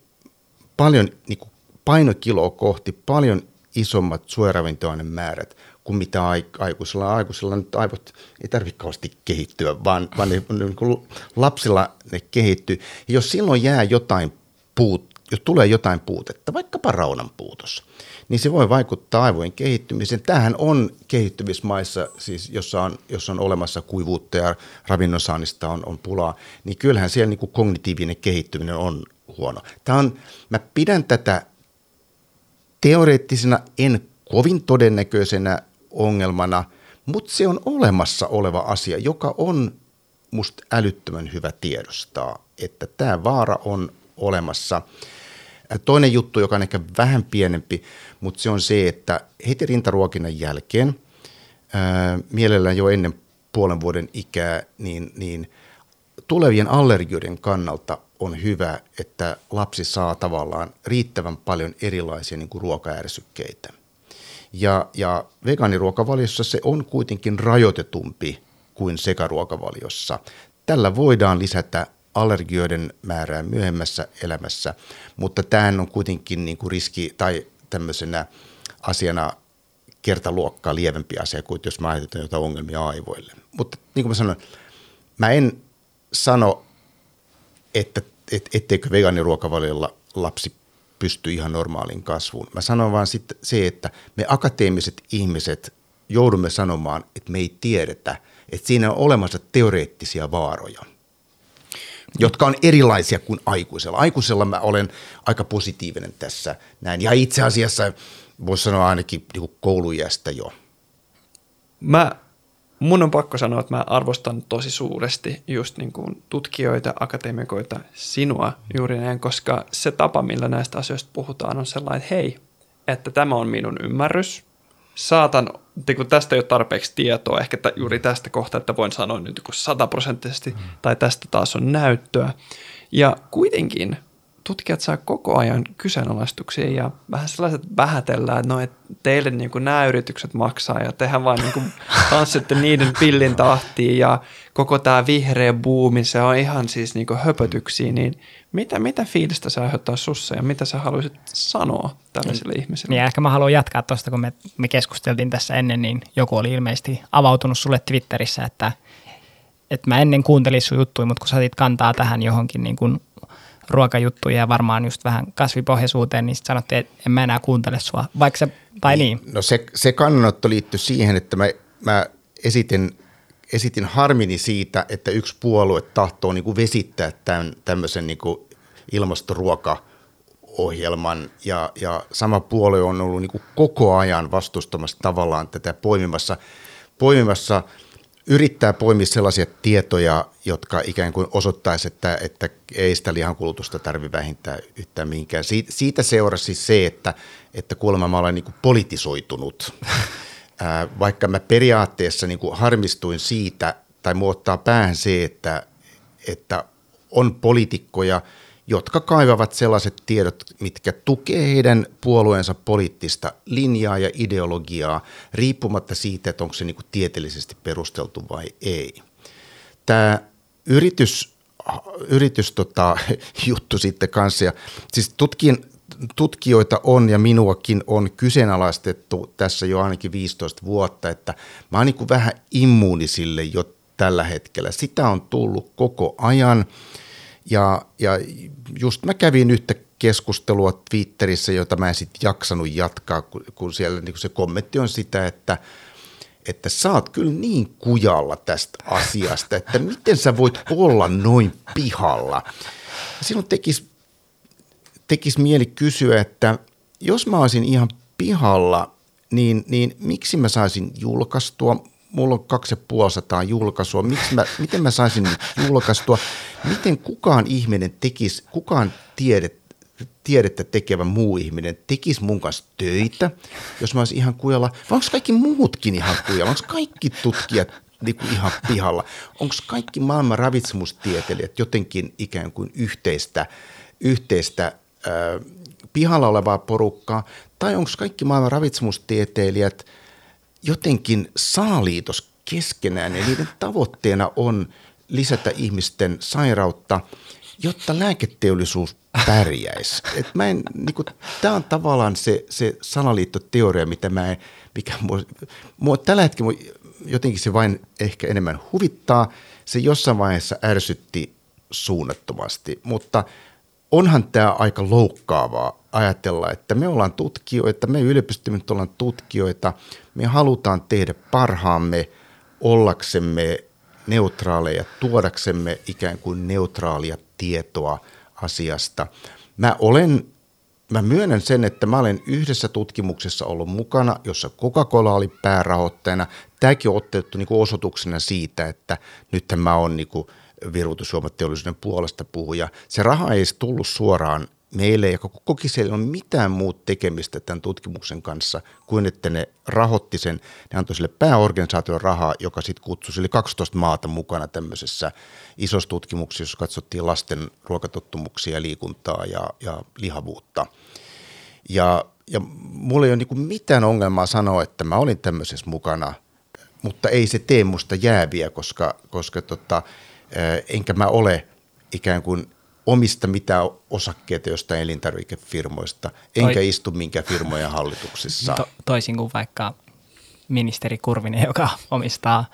paljon niin kuin painokiloa kohti paljon isommat suojaravintoainemäärät kuin mitä aikuisilla. Aikuisilla nyt aivot ei tarvitse kauheasti kehittyä, vaan, vaan ne, niin kuin lapsilla ne kehittyy. Ja jos silloin jää jotain puut, jos tulee jotain puutetta, vaikkapa raunan puutos, niin se voi vaikuttaa aivojen kehittymiseen. Tämähän on kehittyvissä maissa, siis jossa on, jossa on olemassa kuivuutta ja ravinnonsaannista on, on pulaa, niin kyllähän siellä niin kuin kognitiivinen kehittyminen on huono. Tämä on, mä pidän tätä teoreettisena, en kovin todennäköisenä ongelmana, mutta se on olemassa oleva asia, joka on musta älyttömän hyvä tiedostaa, että tämä vaara on olemassa. Toinen juttu, joka on ehkä vähän pienempi, mutta se on se, että heti rintaruokinnan jälkeen, ää, mielellään jo ennen puolen vuoden ikää, niin, niin tulevien allergioiden kannalta on hyvä, että lapsi saa tavallaan riittävän paljon erilaisia niin kuin ruokaärsykkeitä. Ja, ja vegaaniruokavaliossa se on kuitenkin rajoitetumpi kuin sekaruokavaliossa. Tällä voidaan lisätä allergioiden määrää myöhemmässä elämässä, mutta tämähän on kuitenkin niin kuin riski tai tämmöisenä asiana kertaluokkaa lievempi asia kuin jos mä aiheutan jotain ongelmia aivoille. Mutta niin kuin mä sanoin, mä en sano, että et, etteikö vegaaniruokavaliolla lapsi pysty ihan normaaliin kasvuun. Mä sanon vaan sitten se, että me akateemiset ihmiset joudumme sanomaan, että me ei tiedetä, että siinä on olemassa teoreettisia vaaroja, jotka on erilaisia kuin aikuisella. Aikuisella mä olen aika positiivinen tässä näin. Ja itse asiassa voisi sanoa ainakin niin koulujästä jo. Mä mun on pakko sanoa, että mä arvostan tosi suuresti just niin kuin tutkijoita, akateemikoita, sinua juuri näin, koska se tapa, millä näistä asioista puhutaan, on sellainen, että hei, että tämä on minun ymmärrys. Saatan, kun tästä ei ole tarpeeksi tietoa, ehkä juuri tästä kohtaa, että voin sanoa nyt sataprosenttisesti, mm. tai tästä taas on näyttöä. Ja kuitenkin tutkijat saa koko ajan kyseenalaistuksia ja vähän sellaiset vähätellään, että no, et teille niin kuin nämä yritykset maksaa ja tehän vaan niin kuin tanssitte niiden pillin tahtiin ja koko tämä vihreä buumi, se on ihan siis niin kuin höpötyksiä, niin mitä, mitä fiilistä se aiheuttaa sussa ja mitä sä haluaisit sanoa tällaisille niin, ihmisille? Niin ehkä mä haluan jatkaa tuosta, kun me, me keskusteltiin tässä ennen, niin joku oli ilmeisesti avautunut sulle Twitterissä, että, että mä ennen kuuntelin sun juttuja, mutta kun sä kantaa tähän johonkin niin kuin ruokajuttuja ja varmaan just vähän kasvipohjaisuuteen, niin sitten sanottiin, että en mä enää kuuntele sua, vaikka se, tai niin. No se, se kannanotto liittyi siihen, että mä, mä esitin, esitin harmini siitä, että yksi puolue tahtoo niin kuin vesittää tämän, tämmöisen niin kuin ilmastoruoka ohjelman ja, ja sama puolue on ollut niin kuin koko ajan vastustamassa tavallaan tätä poimimassa, poimimassa – yrittää poimia sellaisia tietoja, jotka ikään kuin osoittaisi, että, että ei sitä lihankulutusta tarvitse vähintää yhtään mihinkään. Siitä, siitä seurasi se, että, että kuulemma mä olen niin kuin politisoitunut, vaikka mä periaatteessa niin kuin harmistuin siitä, tai muottaa päähän se, että, että on poliitikkoja – jotka kaivavat sellaiset tiedot, mitkä tukee heidän puolueensa poliittista linjaa ja ideologiaa, riippumatta siitä, että onko se niinku tieteellisesti perusteltu vai ei. Tämä yritys, yritys tota, juttu sitten kanssa, ja siis tutkin, tutkijoita on ja minuakin on kyseenalaistettu tässä jo ainakin 15 vuotta, että mä oon niin vähän immuunisille jo tällä hetkellä. Sitä on tullut koko ajan – ja, ja just mä kävin yhtä keskustelua Twitterissä, jota mä en sitten jaksanut jatkaa, kun, siellä niin kun se kommentti on sitä, että, että sä oot kyllä niin kujalla tästä asiasta, että miten sä voit olla noin pihalla. Silloin tekisi tekis mieli kysyä, että jos mä olisin ihan pihalla, niin, niin miksi mä saisin julkaistua? Mulla on kaksi ja puoli sataa julkaisua. Miksi mä, miten mä saisin nyt julkaistua? Miten kukaan ihminen tekisi, kukaan tiedet, tiedettä tekevä muu ihminen tekisi mun kanssa töitä, jos mä olisin ihan kujalla? Vai onko kaikki muutkin ihan kujalla? Onko kaikki tutkijat niin kuin ihan pihalla? Onko kaikki maailman ravitsemustieteilijät jotenkin ikään kuin yhteistä, yhteistä äh, pihalla olevaa porukkaa? Tai onko kaikki maailman ravitsemustieteilijät jotenkin saaliitos keskenään ja niiden tavoitteena on lisätä ihmisten sairautta, jotta lääketeollisuus pärjäisi. Et mä en, niin tämä on tavallaan se, se salaliittoteoria, mitä mä en, mikä mua, mua tällä hetkellä jotenkin se vain ehkä enemmän huvittaa. Se jossain vaiheessa ärsytti suunnattomasti, mutta onhan tämä aika loukkaavaa ajatella, että me ollaan tutkijoita, me yliopistomme ollaan tutkijoita, me halutaan tehdä parhaamme ollaksemme neutraaleja, tuodaksemme ikään kuin neutraalia tietoa asiasta. Mä olen Mä myönnän sen, että mä olen yhdessä tutkimuksessa ollut mukana, jossa Coca-Cola oli päärahoittajana. Tämäkin on otettu niin osoituksena siitä, että nyt mä oon niin virvoitusjuomateollisuuden puolesta puhuja. Se raha ei tullut suoraan meille ja koko ei ole mitään muut tekemistä tämän tutkimuksen kanssa kuin että ne rahoitti sen, ne antoi sille pääorganisaation rahaa, joka sitten kutsui, sille 12 maata mukana tämmöisessä isossa tutkimuksessa, jossa katsottiin lasten ruokatottumuksia, liikuntaa ja, ja lihavuutta. Ja, ja mulla ei ole niin mitään ongelmaa sanoa, että mä olin tämmöisessä mukana, mutta ei se tee musta jääviä, koska, koska tota, enkä mä ole ikään kuin omista mitään osakkeita jostain elintarvikefirmoista, enkä Toi, istu minkään firmojen hallituksissa. To, toisin kuin vaikka ministeri Kurvinen, joka omistaa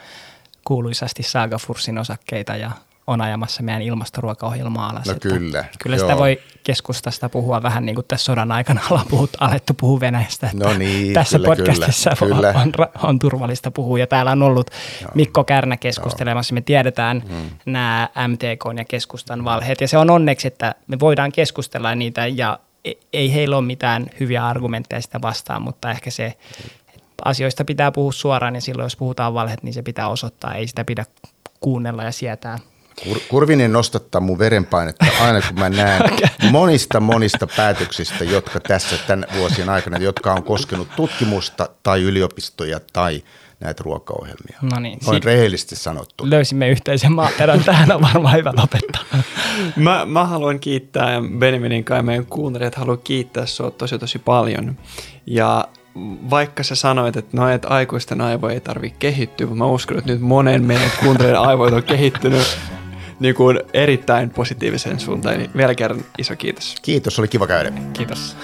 kuuluisasti Saga Fursin osakkeita ja on ajamassa meidän ilmastoruokaohjelmaa alas. No kyllä. Kyllä sitä joo. voi keskustasta puhua vähän niin kuin tässä sodan aikana ollaan puhut, alettu puhua Venäjästä. No niin, tässä kyllä, podcastissa kyllä, on, on, on, turvallista puhua. Ja täällä on ollut joo. Mikko Kärnä keskustelemassa. Me tiedetään hmm. nämä MTK ja keskustan valheet. Ja se on onneksi, että me voidaan keskustella niitä ja e, ei heillä ole mitään hyviä argumentteja sitä vastaan, mutta ehkä se asioista pitää puhua suoraan ja silloin jos puhutaan valheet, niin se pitää osoittaa. Ei sitä pidä kuunnella ja sietää. Kur, Kurvinen nostattaa mun verenpainetta aina, kun mä näen monista monista päätöksistä, jotka tässä tämän vuosien aikana, jotka on koskenut tutkimusta tai yliopistoja tai näitä ruokaohjelmia. No niin. Noin rehellisesti sanottu. Löysimme yhteisen maaperän. Tähän on varmaan hyvä lopettaa. mä, mä haluan kiittää ja Benjaminin kai meidän kuuntelijat haluan kiittää sinua tosi tosi paljon. Ja vaikka sä sanoit, että no, että aikuisten aivo ei tarvitse kehittyä, mä uskon, että nyt monen meidän kuuntelijan aivoit on kehittynyt niin kuin erittäin positiiviseen suuntaan. Niin vielä kerran iso kiitos. Kiitos, oli kiva käydä. Kiitos.